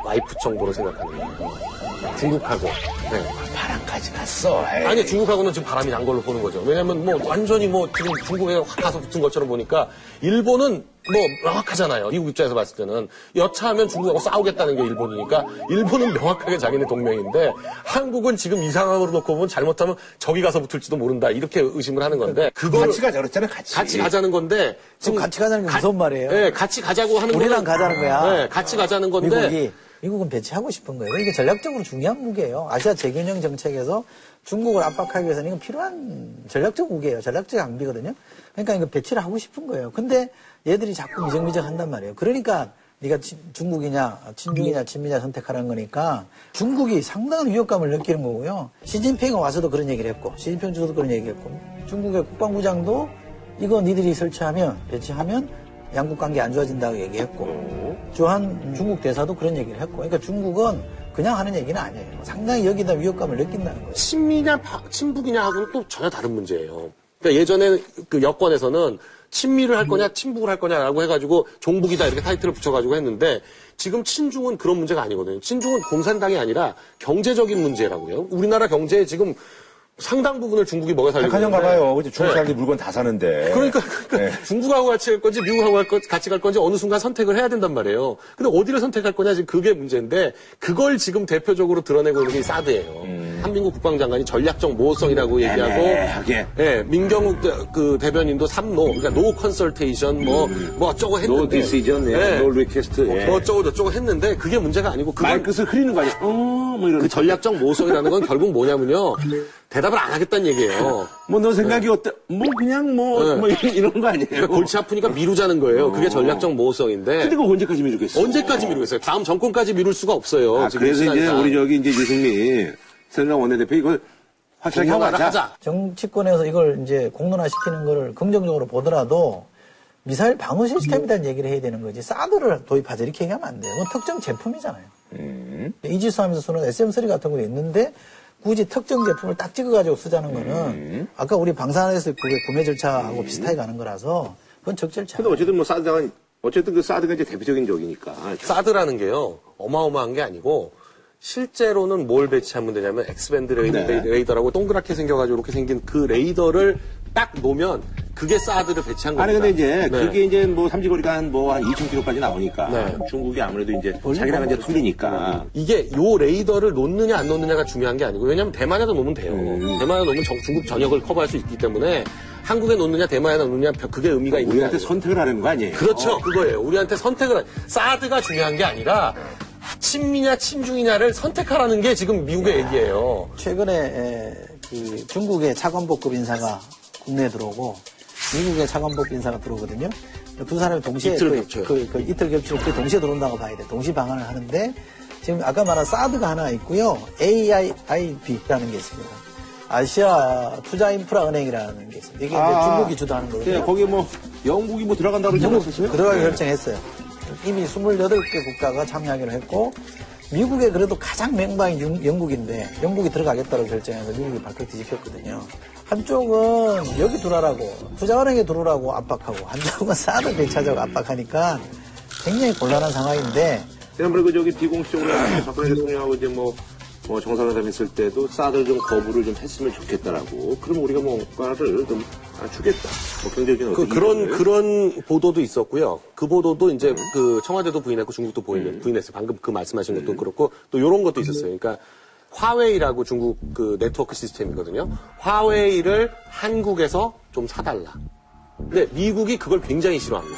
와이프 정도로 생각하는 거예요. 중국하고. 네. 바람까지 갔어. 에이. 아니 중국하고는 지금 바람이 난 걸로 보는 거죠. 왜냐하면 뭐 완전히 뭐 지금 중국에 확 가서 붙은 것처럼 보니까 일본은 뭐 명확하잖아요. 미국 입장에서 봤을 때는 여차하면 중국하고 싸우겠다는 게 일본이니까 일본은 명확하게 자기네 동맹인데 한국은 지금 이 상황으로 놓고 보면 잘못하면 저기 가서 붙을지도 모른다 이렇게 의심을 하는 건데 그걸 같이 가자 그랬잖아요, 같이. 같이 가자는 건데 지금 같이 가자는 게 무슨 말이에요? 네, 같이 가자고 하는 우리랑 거는- 가자는 거야. 네, 같이 가자는 건데 미국이 미국은 배치하고 싶은 거예요. 이게 전략적으로 중요한 무기예요. 아시아 재균형 정책에서 중국을 압박하기 위해서는 이건 필요한 전략적 무기예요. 전략적 장비거든요. 그러니까 이거 배치를 하고 싶은 거예요. 근데 얘들이 자꾸 미정미정 한단 말이에요. 그러니까 네가 친- 중국이냐 친중이냐 친미냐 선택하라는 거니까 중국이 상당한 위협감을 느끼는 거고요. 시진핑이 와서도 그런 얘기를 했고 시진핑 주석도 그런 얘기를 했고 중국의 국방부장도 이거 니들이 설치하면 배치하면 양국 관계 안 좋아진다고 얘기했고 주한 중국 대사도 그런 얘기를 했고 그러니까 중국은 그냥 하는 얘기는 아니에요. 상당히 여기다 위협감을 느낀다는 거죠. 친미냐 파- 친북이냐 하고는 또 전혀 다른 문제예요. 그러니까 예전에 그 여권에서는 친미를 할 거냐, 친북을 할 거냐라고 해가지고 종북이다 이렇게 타이틀을 붙여가지고 했는데 지금 친중은 그런 문제가 아니거든요. 친중은 공산당이 아니라 경제적인 문제라고요. 우리나라 경제에 지금 상당 부분을 중국이 먹여 살리고 백화점 가봐요. 이제 중국 네. 사람들이 물건 다 사는데. 그러니까, 그러니까 중국하고 같이 갈 건지 미국하고 갈 거- 같이 갈 건지 어느 순간 선택을 해야 된단 말이에요. 근데 어디를 선택할 거냐 지금 그게 문제인데 그걸 지금 대표적으로 드러내고 있는 게 이 사드예요. 한민구 국방장관이 전략적 모호성이라고 얘기하고 애매하게. 예, 민경욱 대- 그 대변인도 삼 no 그러니까 no consultation 뭐뭐 어쩌고 했는데 no decision, 예. no request. 예. 뭐 어쩌고 저쩌고 했는데 그게 문제가 아니고 그건 말끝을 흐리는 거 아니야? 어, 뭐 이런. 그 전략적 모호성이라는 건 결국 뭐냐면요. 대답을 안 하겠다는 얘기예요. 뭐 너 생각이 어때? 뭐 그냥 뭐, 네. 뭐 이런, 이런 거 아니에요? 그러니까 골치 아프니까 미루자는 거예요. 그게 전략적 모호성인데. 근데 그거 언제까지 미루겠어? 언제까지 미루겠어요? 다음 정권까지 미룰 수가 없어요. 아, 지금 그래서 이제 시간상. 우리 저기 이제 유승민 새누리당 원내대표 이걸 확실하게 하고 공론화를 가자. 하자. 정치권에서 이걸 이제 공론화시키는 거를 긍정적으로 보더라도 미사일 방어 시스템에 대한 얘기를 해야 되는 거지. 사드를 도입하자 이렇게 얘기하면 안 돼요. 그건 특정 제품이잖아요. 이지스하면서 쓰는 SM3 같은 거 있는데 굳이 특정 제품을 딱 찍어가지고 쓰자는 거는 아까 우리 방산에서 그게 구매 절차하고 비슷하게 가는 거라서 그건 적절치 근데 않아요. 어쨌든 뭐 사드가 어쨌든 그 사드가 이제 대표적인 적이니까. 사드라는 게요, 어마어마한 게 아니고, 실제로는 뭘 배치하면 되냐면, X-band 레이더, 네. 레이더라고 동그랗게 생겨가지고 이렇게 생긴 그 레이더를 딱 놓으면, 그게 사드를 배치한 겁니다. 아니 근데 이제 네. 그게 이제 뭐 탐지거리가 한 뭐한 2,000km까지 나오니까 네. 중국이 아무래도 이제 자기랑 이제 틀리니까 이게 요 레이더를 놓느냐 안 놓느냐가 중요한 게 아니고 왜냐면 대만에다 놓으면 돼요. 대만에 놓으면 정- 중국 전역을 커버할 수 있기 때문에 한국에 놓느냐 대만에다 놓느냐 그게 의미가 있는 우리한테 거예요. 선택을 하는 거 아니에요? 그렇죠. 그거예요. 우리한테 선택을 하- 사드가 중요한 게 아니라 친미냐 친중이냐를 선택하라는 게 지금 미국의 얘기예요. 최근에 에, 그 중국의 차관복급 인사가 국내에 들어오고 미국의 차관복급 인사가 들어오거든요. 두 사람이 동시에 이틀 그, 겹쳐요. 그, 그 이틀 겹치고 그 동시에 들어온다고 봐야 돼. 동시 방한을 하는데 지금 아까 말한 사드가 하나 있고요. AIIB라는 게 있습니다. 아시아 투자 인프라 은행이라는 게 있습니다. 이게 이제 아, 중국이 주도하는 거거든요. 네, 거기 뭐 영국이 뭐 들어간다고 그러지? 들어가기 결정했어요. 이미 28개 국가가 참여하기로 했고 미국의 그래도 가장 맹방이 영- 영국인데 영국이 들어가겠다고 결정해서 미국이 발칵 뒤집혔거든요. 한쪽은 여기 들어라고 투자은행에 들어오라고 압박하고 한쪽은 사드 배치하자고 압박하니까 굉장히 곤란한 상황인데 지난번에 그 저기 비공식적으로 박근혜 대통령하고 이제 뭐, 뭐 정상회담 했을 때도 사드를 좀 거부를 좀 했으면 좋겠다라고. 그럼 우리가 뭔가를 좀 하나 주겠다. 뭐 경제적인 그, 어떤 그런. 그런 보도도 있었고요. 그 보도도 이제 그 청와대도 부인했고 중국도 부인, 부인했어요. 방금 그 말씀하신 것도 그렇고 또 이런 것도 있었어요. 그러니까 화웨이라고 중국 그 네트워크 시스템이거든요. 화웨이를 한국에서 좀 사달라. 근데 미국이 그걸 굉장히 싫어합니다.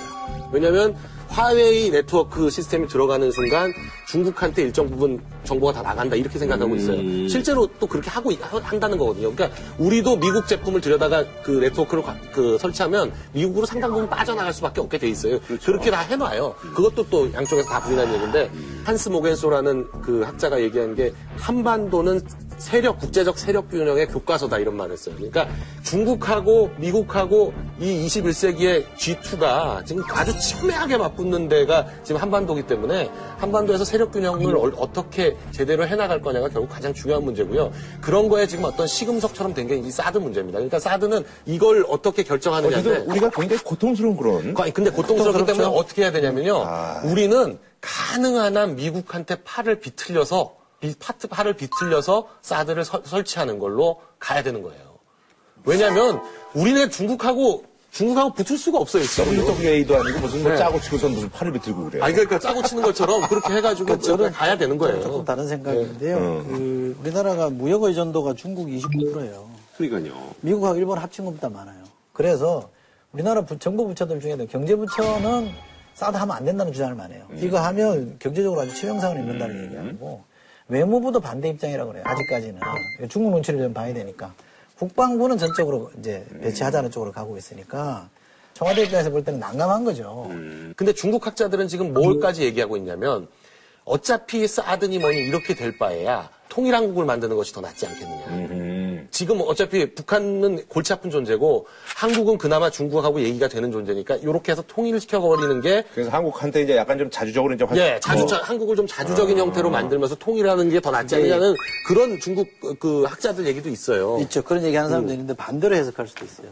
왜냐하면 화웨이 네트워크 시스템이 들어가는 순간 중국한테 일정 부분 정보가 다 나간다 이렇게 생각하고 있어요. 실제로 또 그렇게 하고 있- 한다는 거거든요. 그러니까 우리도 미국 제품을 들여다가 그 네트워크를 가- 그 설치하면 미국으로 상당 부분 빠져나갈 수밖에 없게 돼 있어요. 그렇게다 해놔요. 그것도 또 양쪽에서 다 부인한 얘기인데 한스 모겐소라는 그 학자가 얘기한 게 한반도는 세력 국제적 세력 균형의 교과서다 이런 말을 했어요. 그러니까 중국하고 미국하고 이 21세기의 G2가 지금 아주 첨예하게 맞붙는 데가 지금 한반도기 때문에 한반도에서 세력 균형을 얼- 어떻게 제대로 해나갈 거냐가 결국 가장 중요한 문제고요. 그런 거에 지금 어떤 시금석처럼 된 게 이 사드 문제입니다. 그러니까 사드는 이걸 어떻게 결정하느냐인데 어쨌든 우리가 굉장히 고통스러운 그런 아니, 근데 고통스럽기 때문에 어떻게 해야 되냐면요. 아. 우리는 가능한 한 미국한테 팔을 비틀려서, 비- 파트 팔을 비틀려서 사드를 설- 설치하는 걸로 가야 되는 거예요. 왜냐면 우리네 중국하고, 중국하고 붙을 수가 없어요, 지금. WWA도 아니고 무슨 뭐 네. 짜고 치고선 무슨 팔을 비틀고 그래. 아니, 그러니까 짜고 치는 것처럼 그렇게 해가지고 저는 가야 되는 거예요. 조금 다른 생각인데요. 그 우리나라가 무역 의존도가 중국 29%예요. 그러니까요. 미국하고 일본 합친 것보다 많아요. 그래서 우리나라 부- 정부 부처들 중에는 경제부처는 사드 하면 안 된다는 주장을 많이 해요. 이거 하면 경제적으로 아주 치명상을 입는다는 얘기하고 외무부도 반대 입장이라고 그래요. 아직까지는. 중국 눈치를 좀 봐야 되니까. 국방부는 전적으로 이제 배치하자는 쪽으로 가고 있으니까 청와대 입장에서 볼 때는 난감한 거죠. 근데 중국 학자들은 지금 뭘까지 얘기하고 있냐면 어차피 사드니 뭐니 이렇게 될 바에야 통일한국을 만드는 것이 더 낫지 않겠느냐. 지금 어차피 북한은 골치 아픈 존재고 한국은 그나마 중국하고 얘기가 되는 존재니까 이렇게 해서 통일을 시켜버리는 게 그래서 한국한테 이제 약간 좀 자주적으로 이제 활- 예, 자주, 뭐 자- 한국을 좀 자주적인 형태로 만들면서 통일하는 게 더 낫지 않느냐는 그런 중국 그- 그 학자들 얘기도 있어요. 있죠. 그런 얘기 하는 사람도 있는데 반대로 해석할 수도 있어요.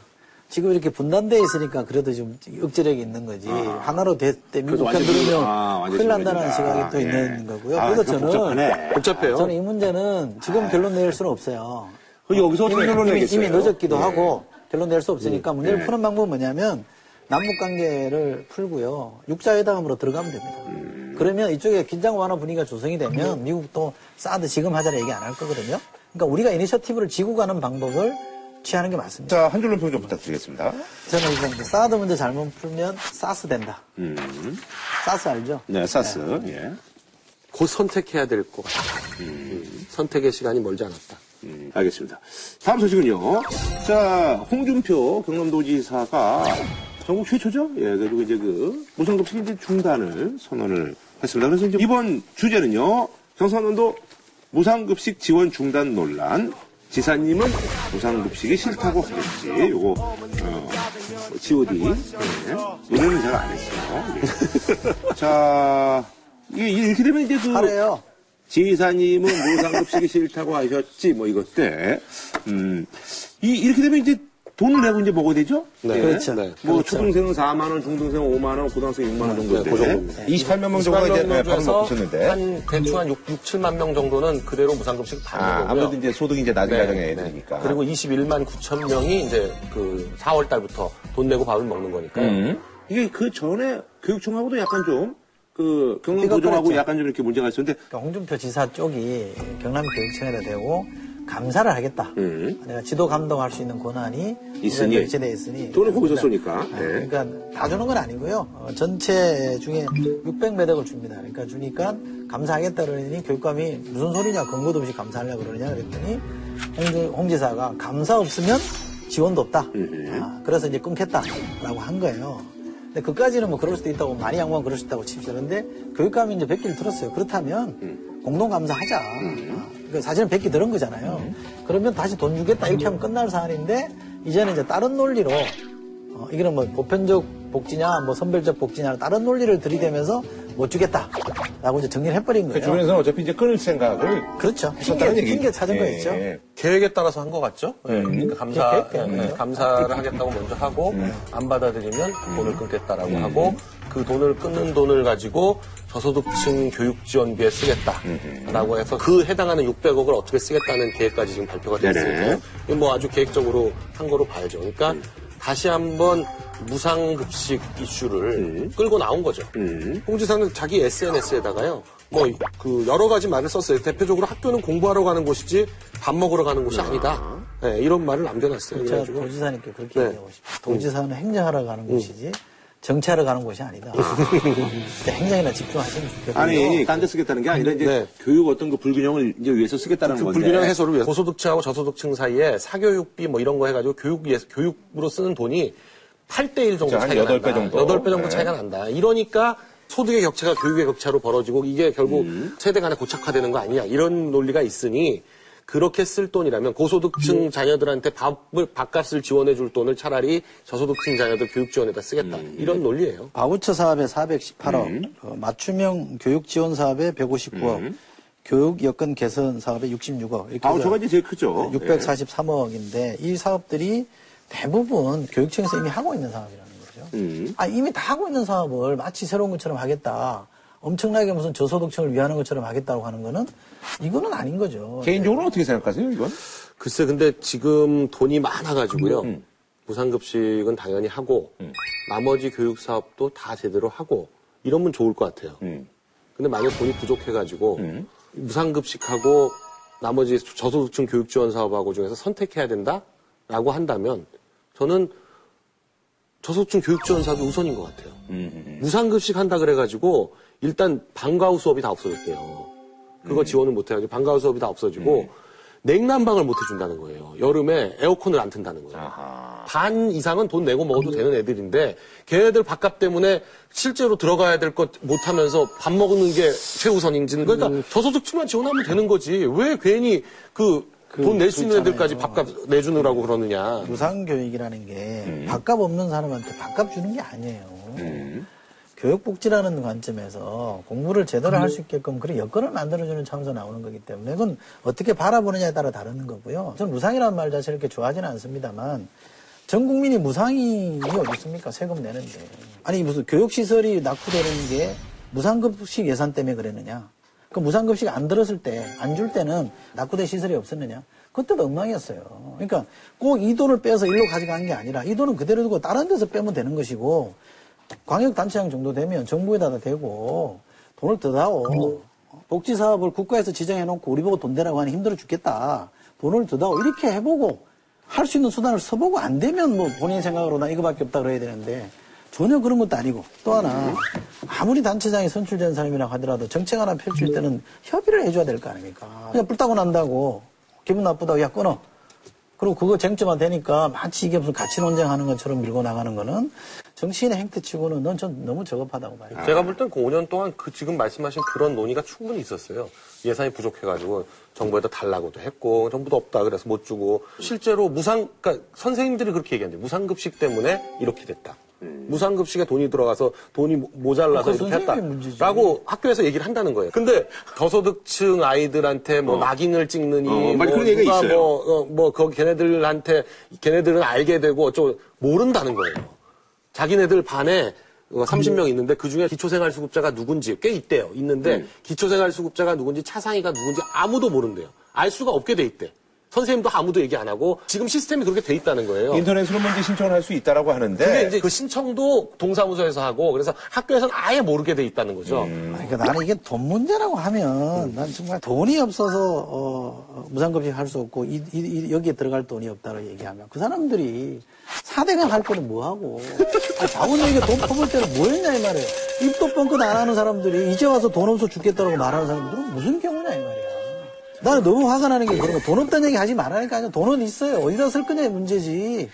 지금 이렇게 분단돼 있으니까 그래도 좀 억제력이 있는 거지. 하나로 됐대 미국 편 들으면 아, 큰일 난다는. 시각이 또 예. 있는 거고요. 아, 그래서 저는 복잡하네. 복잡해요. 저는 이 문제는 지금 결론 낼 수는 없어요. 그럼 여기서 어떻게 결론 이미, 내겠어요? 이미 늦었기도 예. 하고 결론 낼 수 없으니까 문제를 예. 푸는 방법은 뭐냐면 남북 관계를 풀고요. 육자회담으로 들어가면 됩니다. 음. 그러면 이쪽에 긴장 완화 분위기가 조성이 되면 미국도 사드 지금 하자는 얘기 안 할 거거든요. 그러니까 우리가 이니셔티브를 지고 가는 방법을 취하는 게 맞습니다. 자, 한 줄로 평좀 부탁드리겠습니다. 저는 이제 사드 문제 잘못 풀면 사스 된다. 음. 사스 알죠? 네, 사스. 예. 곧 선택해야 될 것 같다. 음, 선택의 시간이 멀지 않았다. 음, 알겠습니다. 다음 소식은요. 자, 홍준표 경남도지사가 전국 최초죠? 예, 그리고 이제 그 무상급식 이제 중단을 선언을 했습니다. 그래서 이제 이번 주제는요. 경상남도 무상급식 지원 중단 논란. 지사님은 무상급식이 싫다고 하겠지. 요거, 어, GOD. 예. 노래는 제가 안 했어요. 예. 자, 이게 이렇게 되면 이제 그. 하래요. 지사님은 무상급식이 싫다고 하셨지, 뭐, 이것 때. 음, 이, 이렇게 되면 이제 돈을 내고 이제 먹어야 되죠? 네. 그렇죠. 네. 뭐, 그렇죠. 초등생은 4만원, 중등생은 5만원, 고등학생 6만원 정도인데. 네, 그 정도입니다. 28만 명 정도가 이제 네, 밥을 먹고 있었는데. 한 대충 한 6, 6 7만 명 정도는 그대로 무상급식 받는 아, 거고요. 아무래도 이제 소득이 이제 낮은 네, 가정의 네. 애들이니까. 그리고 21만 9천 명이 이제 그 4월 달부터 돈 내고 밥을 먹는 거니까요. 음. 이게 그 전에 교육청하고도 약간 좀, 그, 경남도정하고 삐걱거렸죠. 약간 좀 이렇게 문제가 있었는데, 그러니까 홍준표 지사 쪽이 경남 교육청에다 대고 감사를 하겠다. 음. 내가 지도 감독할 수 있는 권한이 있으니. 결제돼 있으니 돈을 거기서 쏘니까. 아, 네. 그러니까 다 주는 건 아니고요. 어, 전체 중에 600매덕을 줍니다. 그러니까 주니까 감사하겠다 그러니 교육감이 무슨 소리냐 근거도 없이 감사하려고 그러냐 그랬더니 홍, 홍 지사가 감사 없으면 지원도 없다. 아, 그래서 이제 끊겠다라고 한 거예요. 근데 그까지는 뭐 그럴 수도 있다고 많이 양보하면 그럴 수 있다고 칩시다. 그런데 교육감이 이제 100개를 들었어요. 그렇다면 공동 감사하자. 아, 그러니까 사실은 100개 들은 거잖아요. 그러면 다시 돈 주겠다 이렇게 하면 끝날 사안인데 이제는 이제 다른 논리로 어, 이거는 뭐 보편적 복지냐 뭐 선별적 복지냐 다른 논리를 들이대면서 못 주겠다라고 이제 정리를 해버린 그 거예요. 주변에서는 어차피 이제 끊을 생각을 그렇죠. 핑계, 얘기. 핑계 찾은 예, 거였죠. 예. 계획에 따라서 한 것 같죠? 예, 그러니까 감사. 예, 예, 감사를 하겠다고 먼저 하고, 안 받아들이면 돈을 끊겠다라고 하고, 그 돈을 끊는 돈을 가지고 저소득층 교육 지원비에 쓰겠다라고 해서 그 해당하는 600억을 어떻게 쓰겠다는 계획까지 지금 발표가. 이거 뭐 아주 계획적으로 한 거로 봐야죠. 그러니까 다시 한번 무상급식 이슈를 끌고 나온 거죠. 음. 홍 지사는 자기 SNS에다가요, 뭐, 그, 여러 가지 말을 썼어요. 대표적으로 학교는 공부하러 가는 곳이지 밥 먹으러 가는 곳이 아니다. 네, 이런 말을 남겨놨어요. 제가 그래가지고. 도지사님께 그렇게 네. 얘기하고 싶어요. 도지사는 행정하러 가는 곳이지 정치하러 가는 곳이 아니다. 행정이나 집중하시면 좋겠고요. 아니, 딴 데 쓰겠다는 게 아니라 이제 네. 교육 어떤 그 불균형을 이제 위해서 쓰겠다는 그 건데. 불균형 해소를 위해서 고소득층하고 저소득층 사이에 사교육비 뭐 이런 거 해가지고 교육, 교육으로 쓰는 돈이 8대1 정도 차이가 여덟 배 난다. 정도. 8배 정도 네. 차이가 난다. 이러니까 소득의 격차가 교육의 격차로 벌어지고 이게 결국 세대 간에 고착화되는 거 아니냐. 이런 논리가 있으니 그렇게 쓸 돈이라면 고소득층 자녀들한테 밥을, 밥값을 지원해 줄 돈을 차라리 저소득층 자녀들 교육 지원에다 쓰겠다. 이런 논리예요. 바우처 사업에 418억, 어, 맞춤형 교육 지원 사업에 159억, 교육 여건 개선 사업에 66억. 이렇게 바우처가 이제 제일 크죠. 643억인데 이 사업들이 대부분 교육청에서 이미 하고 있는 사업이라는 거죠. 음. 아, 이미 다 하고 있는 사업을 마치 새로운 것처럼 하겠다. 엄청나게 무슨 저소득층을 위하는 것처럼 하겠다고 하는 거는 이거는 아닌 거죠. 개인적으로 어떻게 생각하세요, 이건? 글쎄, 근데 지금 돈이 많아가지고요. 무상급식은 당연히 하고, 나머지 교육 사업도 다 제대로 하고, 이러면 좋을 것 같아요. 음. 근데 만약 돈이 부족해가지고, 무상급식하고, 나머지 저소득층 교육 지원 사업하고 중에서 선택해야 된다? 라고 한다면, 저는 저소득층 교육 지원 사업이 우선인 것 같아요. 무상급식 한다 그래가지고, 일단 방과후 수업이 다 없어졌대요. 그거 지원을 못 해가지고 방과후 수업이 다 없어지고 냉난방을 못 해준다는 거예요. 여름에 에어컨을 안 튼다는 거예요. 아하. 반 이상은 돈 내고 먹어도 되는 애들인데 걔네들 밥값 때문에 실제로 들어가야 될 것 못하면서 밥 먹는 게 최우선인지는 그러니까 저소득층만 지원하면 되는 거지 왜 괜히 그돈낼수 있는 애들까지 밥값 내주느라고 그러느냐. 무상교육이라는 게 밥값 없는 사람한테 밥값 주는 게 아니에요. 음. 교육복지라는 관점에서 공부를 제대로 할 수 있게끔 그런 여건을 만들어주는 차원에서 나오는 거기 때문에 그건 어떻게 바라보느냐에 따라 다르는 거고요. 저는 무상이라는 말 자체를 이렇게 좋아하지는 않습니다만 전 국민이 무상이 어디 있습니까? 세금 내는데. 아니 무슨 교육시설이 낙후되는 게 무상급식 예산 때문에 그랬느냐? 그 무상급식 안 들었을 때, 안 줄 때는 낙후된 시설이 없었느냐? 그것도 엉망이었어요. 그러니까 꼭 이 돈을 빼서 일로 가져간 게 아니라 이 돈은 그대로 두고 다른 데서 빼면 되는 것이고 광역단체장 정도 되면 정부에다 대고 돈을 더 다오. 복지사업을 국가에서 지정해놓고 우리 보고 돈 대라고 하니 힘들어 죽겠다. 돈을 더 다오. 이렇게 해보고 할 수 있는 수단을 써보고 안 되면 뭐 본인 생각으로 나 이거밖에 없다 그래야 되는데 전혀 그런 것도 아니고 또 하나 아무리 단체장이 선출된 사람이라 하더라도 정책 하나 펼칠 때는 협의를 해줘야 될 거 아닙니까? 그냥 뿔 따고 난다고 기분 나쁘다고 야 끊어. 그리고 그거 쟁점화 되니까 마치 이게 무슨 가치 논쟁하는 것처럼 밀고 나가는 거는 정치인의 행태치고는 넌 전 너무 저급하다고 봐요. 제가 볼 땐 그 5년 동안 그 지금 말씀하신 그런 논의가 충분히 있었어요. 예산이 부족해가지고 정부에다 달라고도 했고 정부도 없다 그래서 못 주고 실제로 무상 그러니까 선생님들이 그렇게 얘기한대요. 무상급식 때문에 이렇게 됐다. 무상급식에 돈이 들어가서 돈이 모- 모자라서 음. 그거 이렇게. 했다라고 학교에서 얘기를 한다는 거예요. 근데 저소득층 아이들한테 뭐 낙인을 찍느니 어, 맞아, 뭐 그런 얘기가 누가 있어요. 뭐, 어, 뭐, 그 걔네들한테, 걔네들은 알게 되고, 어쩌고, 모른다는 거예요. 자기네들 반에 30명 있는데 그 중에 기초생활수급자가 누군지 꽤 있대요. 있는데 기초생활수급자가 누군지 차상위가 누군지 아무도 모른대요. 알 수가 없게 돼 있대. 선생님도 아무도 얘기 안 하고 지금 시스템이 그렇게 돼 있다는 거예요. 인터넷으로 문제 신청을 할 수 있다라고 하는데 근데 이제 그 신청도 동사무소에서 하고 그래서 학교에서는 아예 모르게 돼 있다는 거죠. 아니, 그러니까 나는 이게 돈 문제라고 하면 난 정말 돈이 없어서 어, 무상급식 할 수 없고 이, 이- 이- 여기에 들어갈 돈이 없다고 얘기하면 그 사람들이 사대강 할 때는 뭐 하고 자본주의가 돈 퍼볼 때는 뭐 했냐 이 말이에요. 입도 뻥끗 안 하는 사람들이 이제 와서 돈 없어 죽겠다고 말하는 사람들은 무슨 경우냐 이 말이야. 나는 너무 화가 나는 게 그런 거. 돈 없다는 얘기 하지 말라니까 아니라 돈은 있어요. 어디다 쓸 거냐의 문제지.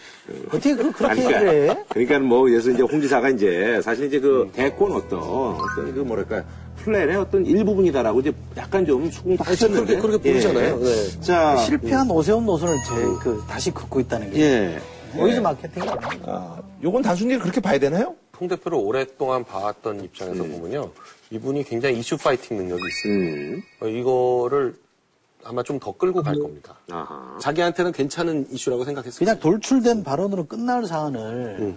어떻게 그, 그렇게 아니, 얘기를 해? 그러니까 뭐 그래서 이제 홍 지사가 이제 사실 이제 그 대권 어떤 어떤 그 뭐랄까 플랜의 어떤 일부분이다라고 이제 약간 좀 수긍도 하셨는데 그렇게- 그렇게 보이잖아요. 네. 예. 자 실패한 오세훈 노선을 제, 그, 다시 긋고 있다는 게. 예. 노이즈 마케팅이야. 아, 요건 단순히 그렇게 봐야 되나요? 송 대표를 오랫동안 봐왔던 입장에서 보면요. 이분이 굉장히 이슈 파이팅 능력이 있어요. 음. 어, 이거를 아마 좀 더 끌고 갈 겁니다. 아하. 자기한테는 괜찮은 이슈라고 생각했어요. 그냥 돌출된 발언으로 끝날 사안을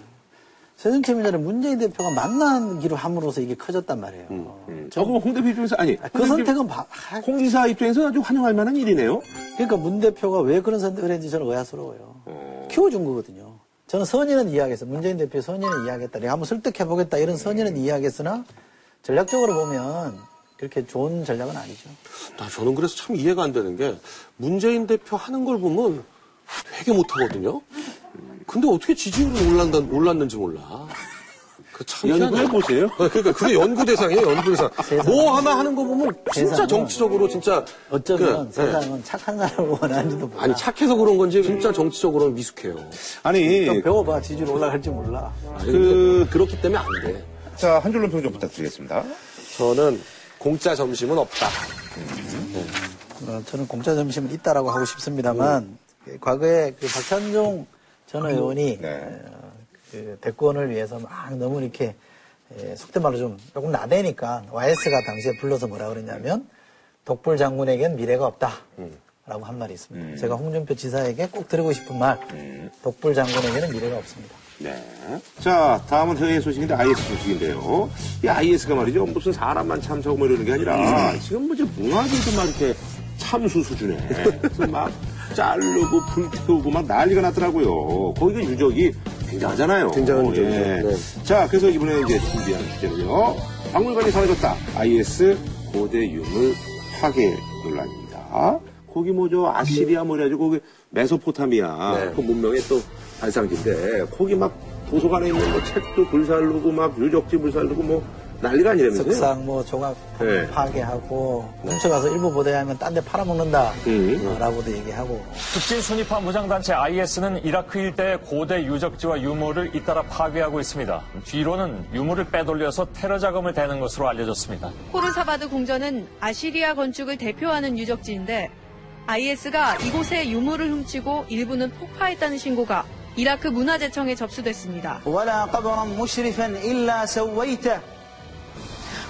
새정치 문제를 문재인 대표가 만나기로 함으로써 이게 커졌단 말이에요. 음. 저거 홍 대표 입장에서 아니 그홍 대표- 선택은 바- 홍 지사 입장에서 아주 환영할 만한 일이네요. 그러니까 문 대표가 왜 그런 선택을 했는지 저는 의아스러워요. 키워준 거거든요. 저는 선의는 이해하겠어. 문재인 대표의 선의는 이해하겠다. 내가 한번 설득해보겠다. 이런 선의는 이해하겠으나 전략적으로 보면 그렇게 좋은 전략은 아니죠. 나 저는 그래서 참 이해가 안 되는 게 문재인 대표 하는 걸 보면 되게 못하거든요. 근데 어떻게 지지율이 올랐다, 올랐는지 몰라. 그참 연구해 보세요. 그러니까 그게 연구 대상이에요, 연구 대상. 뭐 하나 하는 거 보면 진짜 정치적으로 진짜 어쩌면 그, 예. 세상은 착한 사람을 원하는지도 몰라. 아니 착해서 그런 건지 진짜 정치적으로는 미숙해요. 아니 좀 배워봐. 지지율 올라갈지 몰라. 그 그렇기 때문에 안 돼. 자, 한 줄로 평좀 부탁드리겠습니다. 저는 공짜 점심은 없다. 어, 저는 공짜 점심은 있다라고 하고 싶습니다만 과거에 그 박찬종 전 의원이 네. 어, 그 대권을 위해서 막 너무 이렇게 에, 속된 말로 좀 조금 나대니까 YS가 당시에 불러서 뭐라 그랬냐면 독불 장군에겐 미래가 없다. 라고 한 말이 있습니다. 제가 홍준표 지사에게 꼭 드리고 싶은 말, 독불 장군에게는 미래가 없습니다. 네. 자, 다음은 해외 소식인데 IS 소식인데요. 이 IS가 말이죠. 무슨 사람만 참사고 뭐 이러는 게 아니라 지금 뭐지 문화재도 막 이렇게 참수 수준에 그래서 막 자르고 불태우고 막 난리가 났더라고요. 거기가 유적이 굉장하잖아요. 굉장한 유적이죠. 예. 네. 자, 그래서 이번에 이제 준비한 주제는요. 박물관이 사라졌다. IS 고대 유물 파괴 논란입니다. 거기 뭐죠 아시리아 뭐래가지고 거기 메소포타미아 네. 그 문명의 또 발상지인데 거기 막 도서관에 있는 뭐 책도 불살르고 막 유적지 불살르고 뭐 난리가 아니라면서요. 석상 뭐 조각 네. 파괴하고 훔쳐가서 일부 보도하면 딴 데 팔아먹는다. 음. 어, 라고도 얘기하고 극단 수니파 무장단체 IS는 이라크 일대의 고대 유적지와 유물을 잇따라 파괴하고 있습니다. 뒤로는 유물을 빼돌려서 테러 자금을 대는 것으로 알려졌습니다. 코르사바드 궁전은 아시리아 건축을 대표하는 유적지인데 IS가 이곳에 유물을 훔치고 일부는 폭파했다는 신고가 이라크 문화재청에 접수됐습니다.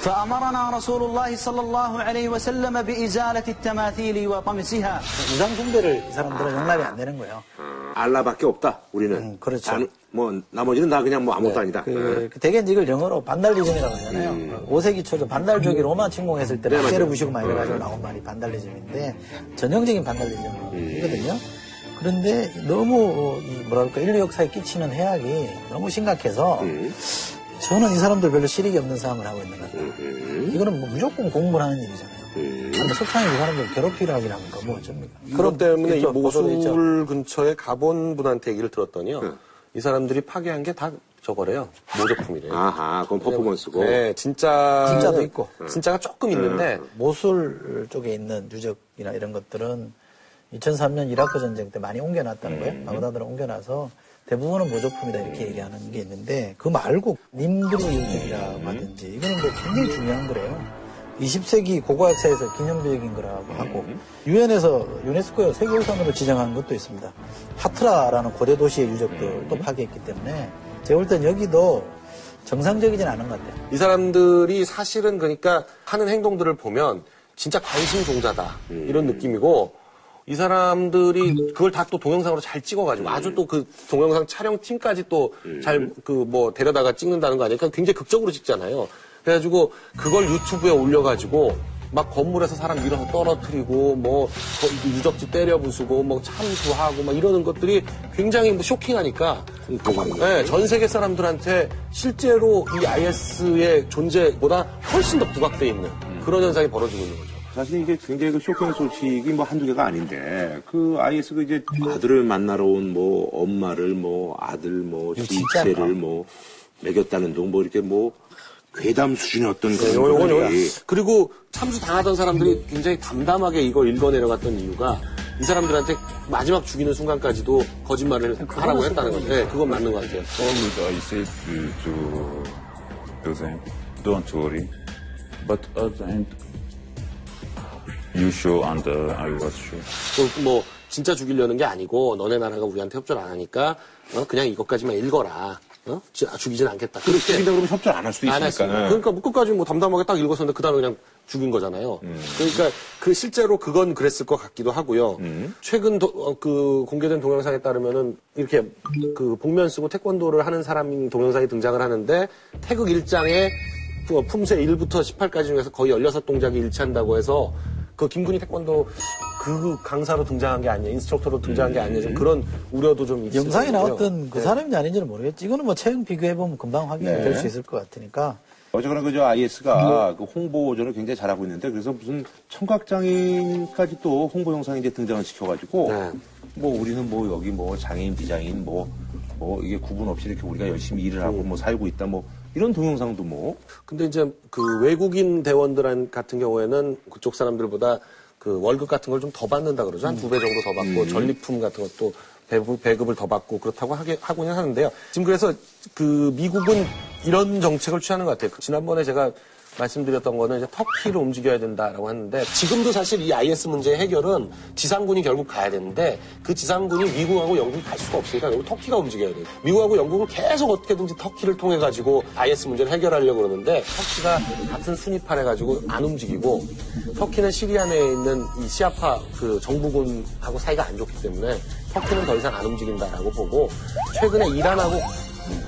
فأمرنا رسول الله صلى الله عليه وسلم بإزالة التماثيل وطمسها 우상 숭배를 이 사람들은 용납이 안 되는 거예요. 알라밖에 없다. 우리는. 음, 그렇죠. 다- 뭐 나머지는 다 그냥 뭐 아무것도 아니다. 그, 그 대개 이걸 영어로 반달리즘이라고 하잖아요. 음. 5세기 초죠. 반달족이 로마 침공했을 때 네, 박제를 맞아요. 부시고 막 이래가지고 나온 말이 반달리즘인데 전형적인 반달리즘이거든요. 그런데 너무 이 뭐랄까 인류 역사에 끼치는 해악이 너무 심각해서 음. 저는 이 사람들 별로 실익이 없는 싸움을 하고 있는 것 같아요. 음. 이거는 뭐 무조건 공부를 하는 일이잖아요. 근데 속상히 이 사람들 괴롭히려 하긴 합니까? 뭐 어쩝니까? 그것 때문에 이. 보도도 있죠. 모술 근처에 가본 분한테 얘기를 들었더니요. 이 사람들이 파괴한 게 다 저거래요. 모조품이래요. 아하, 그건 퍼포먼스고. 네, 진짜 진짜도 있고. 진짜가 조금 있는데 모술 쪽에 있는 유적이나 이런 것들은 2003년 이라크 전쟁 때 많이 옮겨놨다는 거예요. 바그다드로 옮겨놔서 대부분은 모조품이다 이렇게 얘기하는 게 있는데 그 말고 님브리 유적이라고 하든지 이거는 뭐 굉장히 중요한 거래요. 20세기 고고학사에서 기념비적인 거라고 하고 유엔에서 유네스코에 세계유산으로 지정한 것도 있습니다. 하트라라는 고대 도시의 유적들도 파괴했기 때문에 제가 볼 땐 여기도 정상적이진 않은 것 같아요. 이 사람들이 사실은 그러니까 하는 행동들을 보면 진짜 관심 종자다 이런 느낌이고 이 사람들이 그걸 다 또 동영상으로 잘 찍어가지고 아주 또 그 동영상 촬영 팀까지 또 잘 그 뭐 데려다가 찍는다는 거 아니에요? 그러니까 굉장히 극적으로 찍잖아요. 그래가지고 그걸 유튜브에 올려가지고 막 건물에서 사람 밀어서 떨어뜨리고 뭐 거- 유적지 때려 부수고 뭐 참수하고 막 이러는 것들이 굉장히 뭐 쇼킹하니까 네, 전 세계 사람들한테 실제로 이 IS의 존재보다 훨씬 더 부각돼 있는 그런 현상이 벌어지고 있는 거죠. 사실 이게 굉장히 그 쇼킹한 소식이 뭐 한두 개가 아닌데 그 IS가 이제 아들을 만나러 온 뭐 엄마를 뭐 아들 뭐? 지체를 뭐 먹였다는 둥 뭐 이렇게 뭐 괴담 수준의 어떤 그런 네, 요건, 그리고 참수 당하던 사람들이 굉장히 담담하게 이걸 읽어내려갔던 이유가 이 사람들한테 마지막 죽이는 순간까지도 거짓말을 하라고 했다는 거죠. 네, 그건 맞는 것 같아요. Always I say to, to, to them, don't worry. But at the end, you show and I was sure. 그, 뭐 진짜 죽이려는 게 아니고 너네 나라가 우리한테 협조를 안 하니까 어, 그냥 이것까지만 읽어라. 어? 지- 아, 죽이진 않겠다. 그렇게 죽인다 그러면 협조 안 할 수도 안 있으니까. 했습니다. 그러니까 뭐 끝까지 뭐 담담하게 딱 읽었었는데 그 다음에 그냥 죽인 거잖아요. 그러니까 그 실제로 그건 그랬을 것 같기도 하고요. 최근 도- 어, 그 공개된 동영상에 따르면은 이렇게 그 복면 쓰고 태권도를 하는 사람 동영상이 등장을 하는데 태극 일장에 그 품새 1부터 18까지 중에서 거의 16 동작이 일치한다고 해서 그 김군희 태권도 그 강사로 등장한 게 아니냐, 인스트럭터로 등장한 게 아니냐, 좀 그런 우려도 좀 있어요. 영상에 나왔던 그 사람인지 아닌지는 모르겠지. 이거는 뭐 체형 비교해보면 금방 확인이 네. 될수 있을 것 같으니까. 어쨌거나 그저 IS가 그 홍보전을 굉장히 잘하고 있는데 그래서 무슨 청각장애인까지 또 홍보 영상에 이제 등장을 시켜가지고 네. 뭐 우리는 뭐 여기 뭐 장애인 비장애인 뭐 뭐 이게 구분 없이 이렇게 우리가 열심히 일을 하고 뭐 살고 있다 뭐 이런 동영상도 뭐 근데 이제 그 외국인 대원들 같은 경우에는 그쪽 사람들보다 그 월급 같은 걸 좀 더 받는다 그러죠. 한 두 배 정도 더 받고 전리품 같은 것도 배급, 배급 을 더 받고 그렇다고 하게, 하고는 하는데요. 지금 그래서 그 미국은 이런 정책을 취하는 것 같아요. 지난번에 제가 말씀드렸던 거는 이제 터키를 움직여야 된다라고 하는데 지금도 사실 이 IS 문제 해결은 지상군이 결국 가야 되는데 그 지상군이 미국하고 영국이 갈 수가 없으니까 결국 터키가 움직여야 돼요. 미국하고 영국은 계속 어떻게든지 터키를 통해 가지고 IS 문제를 해결하려고 그러는데 터키가 같은 순위판 해가지고 안 움직이고 터키는 시리아 내에 있는 이 시아파 그 정부군하고 사이가 안 좋기 때문에 터키는 더 이상 안 움직인다라고 보고 최근에 이란하고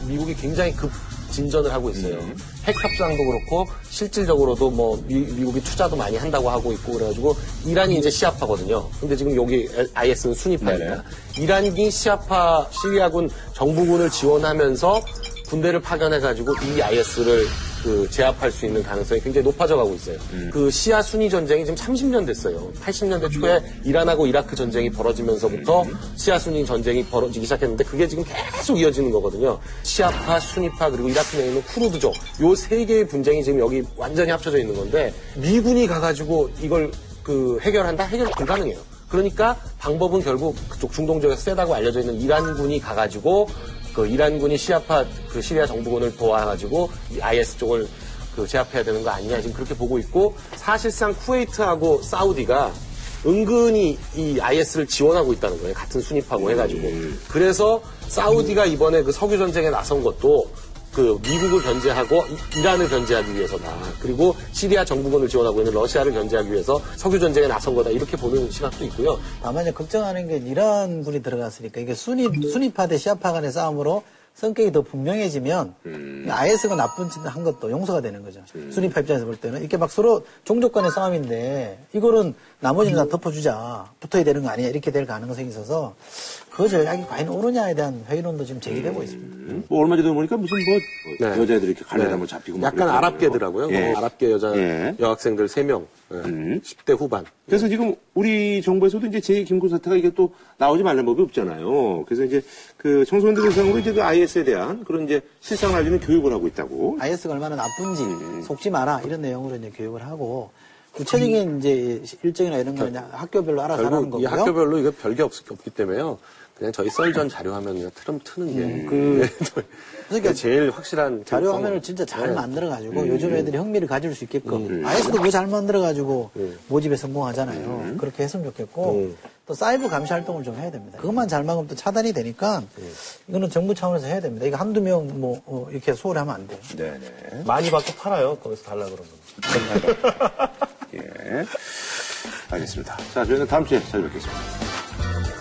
미국이 굉장히 급 진전을 하고 있어요. 핵 협상도 그렇고 실질적으로도 뭐 미, 국이 투자도 많이 한다고 하고 있고 그래가지고 이란이 이제 시아파거든요. 근데 지금 여기 IS는 순위파니까 이란이 시아파 시리아군 정부군을 지원하면서 군대를 파견해가지고 이 IS를 그 제압할 수 있는 가능성이 굉장히 높아져 가고 있어요. 그 시아 순위 전쟁이 지금 30년 됐어요. 80년대 초에 이란하고 이라크 전쟁이 벌어지면서부터 시아 순위 전쟁이 벌어지기 시작했는데 그게 지금 계속 이어지는 거거든요. 시아파, 순위파 그리고 이라크 내에 있는 쿠르드족 요 세 개의 분쟁이 지금 여기 완전히 합쳐져 있는 건데 미군이 가가지고 이걸 그 해결한다? 해결 불가능해요. 그러니까 방법은 결국 그쪽 중동 지역에서 세다고 알려져 있는 이란군이 가가지고 그 이란군이 시아파 그 시리아 정부군을 도와가지고 이 IS 쪽을 그 제압해야 되는 거 아니냐 지금 그렇게 보고 있고 사실상 쿠웨이트하고 사우디가 은근히 이 IS를 지원하고 있다는 거예요. 같은 순위파고 해가지고. 그래서 사우디가 이번에 그 석유 전쟁에 나선 것도 그 미국을 견제하고 이- 이란을 견제하기 위해서다. 그리고 시리아 정부군을 지원하고 있는 러시아를 견제하기 위해서 석유 전쟁에 나선 거다. 이렇게 보는 시각도 있고요. 다만 이제 걱정하는 게 이란 군이 들어갔으니까 이게 순위 순위파 대 시아파 간의 싸움으로 성격이 더 분명해지면 IS가 나쁜 짓 한 것도 용서가 되는 거죠. 순위파 입장에서 볼 때는 이렇게 막 서로 종족 간의 싸움인데 이거는 나머지는 다 덮어주자 붙어야 되는 거 아니야 이렇게 될 가능성이 있어서 그 전략이 과연 옳으냐에 대한 회의론도 지금 제기되고 있습니다. 뭐 얼마 전에 보니까 무슨 뭐 네. 여자애들이 이렇게 갈래다 네. 뭐 잡히고 막 약간. 아랍계더라고요. 예. 어, 아랍계 여자 예. 여학생들 3명. 예. 음. 10대 후반. 그래서 지금 우리 정부에서도 이제 제2김구 사태가 이게 또 나오지 말는 법이 없잖아요. 그래서 이제 그 청소년들 대상으로 이제 그 IS에 대한 그런 이제 실상을 알리는 교육을 하고 있다고. IS가 얼마나 나쁜지 속지 마라 이런 내용으로 이제 교육을 하고 구체적인 이제 일정이나 이런 거는 학교별로 알아서 하는 결국 이 거고요. 학교별로 이거 별게 없, 없기 때문에요. 그냥 저희 썰전 자료 화면 그냥 틀음 트는 게 음, 그, 그러니까 제일 확실한 자료 교육 화면을. 진짜 잘 네. 만들어 가지고 요즘 애들이 흥미를 가질 수 있게끔 IS도 그거 잘 만들어 가지고 음. 모집에 성공하잖아요. 그렇게 했으면 좋겠고 음. 또 사이버 감시 활동을 좀 해야 됩니다. 그것만 잘 막으면 또 차단이 되니까 음. 이거는 정부 차원에서 해야 됩니다. 이거 한두 명 뭐 이렇게 소홀히 하면 안 돼요. 네네. 많이 받고 팔아요. 거기서 달라 그러면. 예. 알겠습니다. 자, 저희는 다음 주에 찾아뵙겠습니다.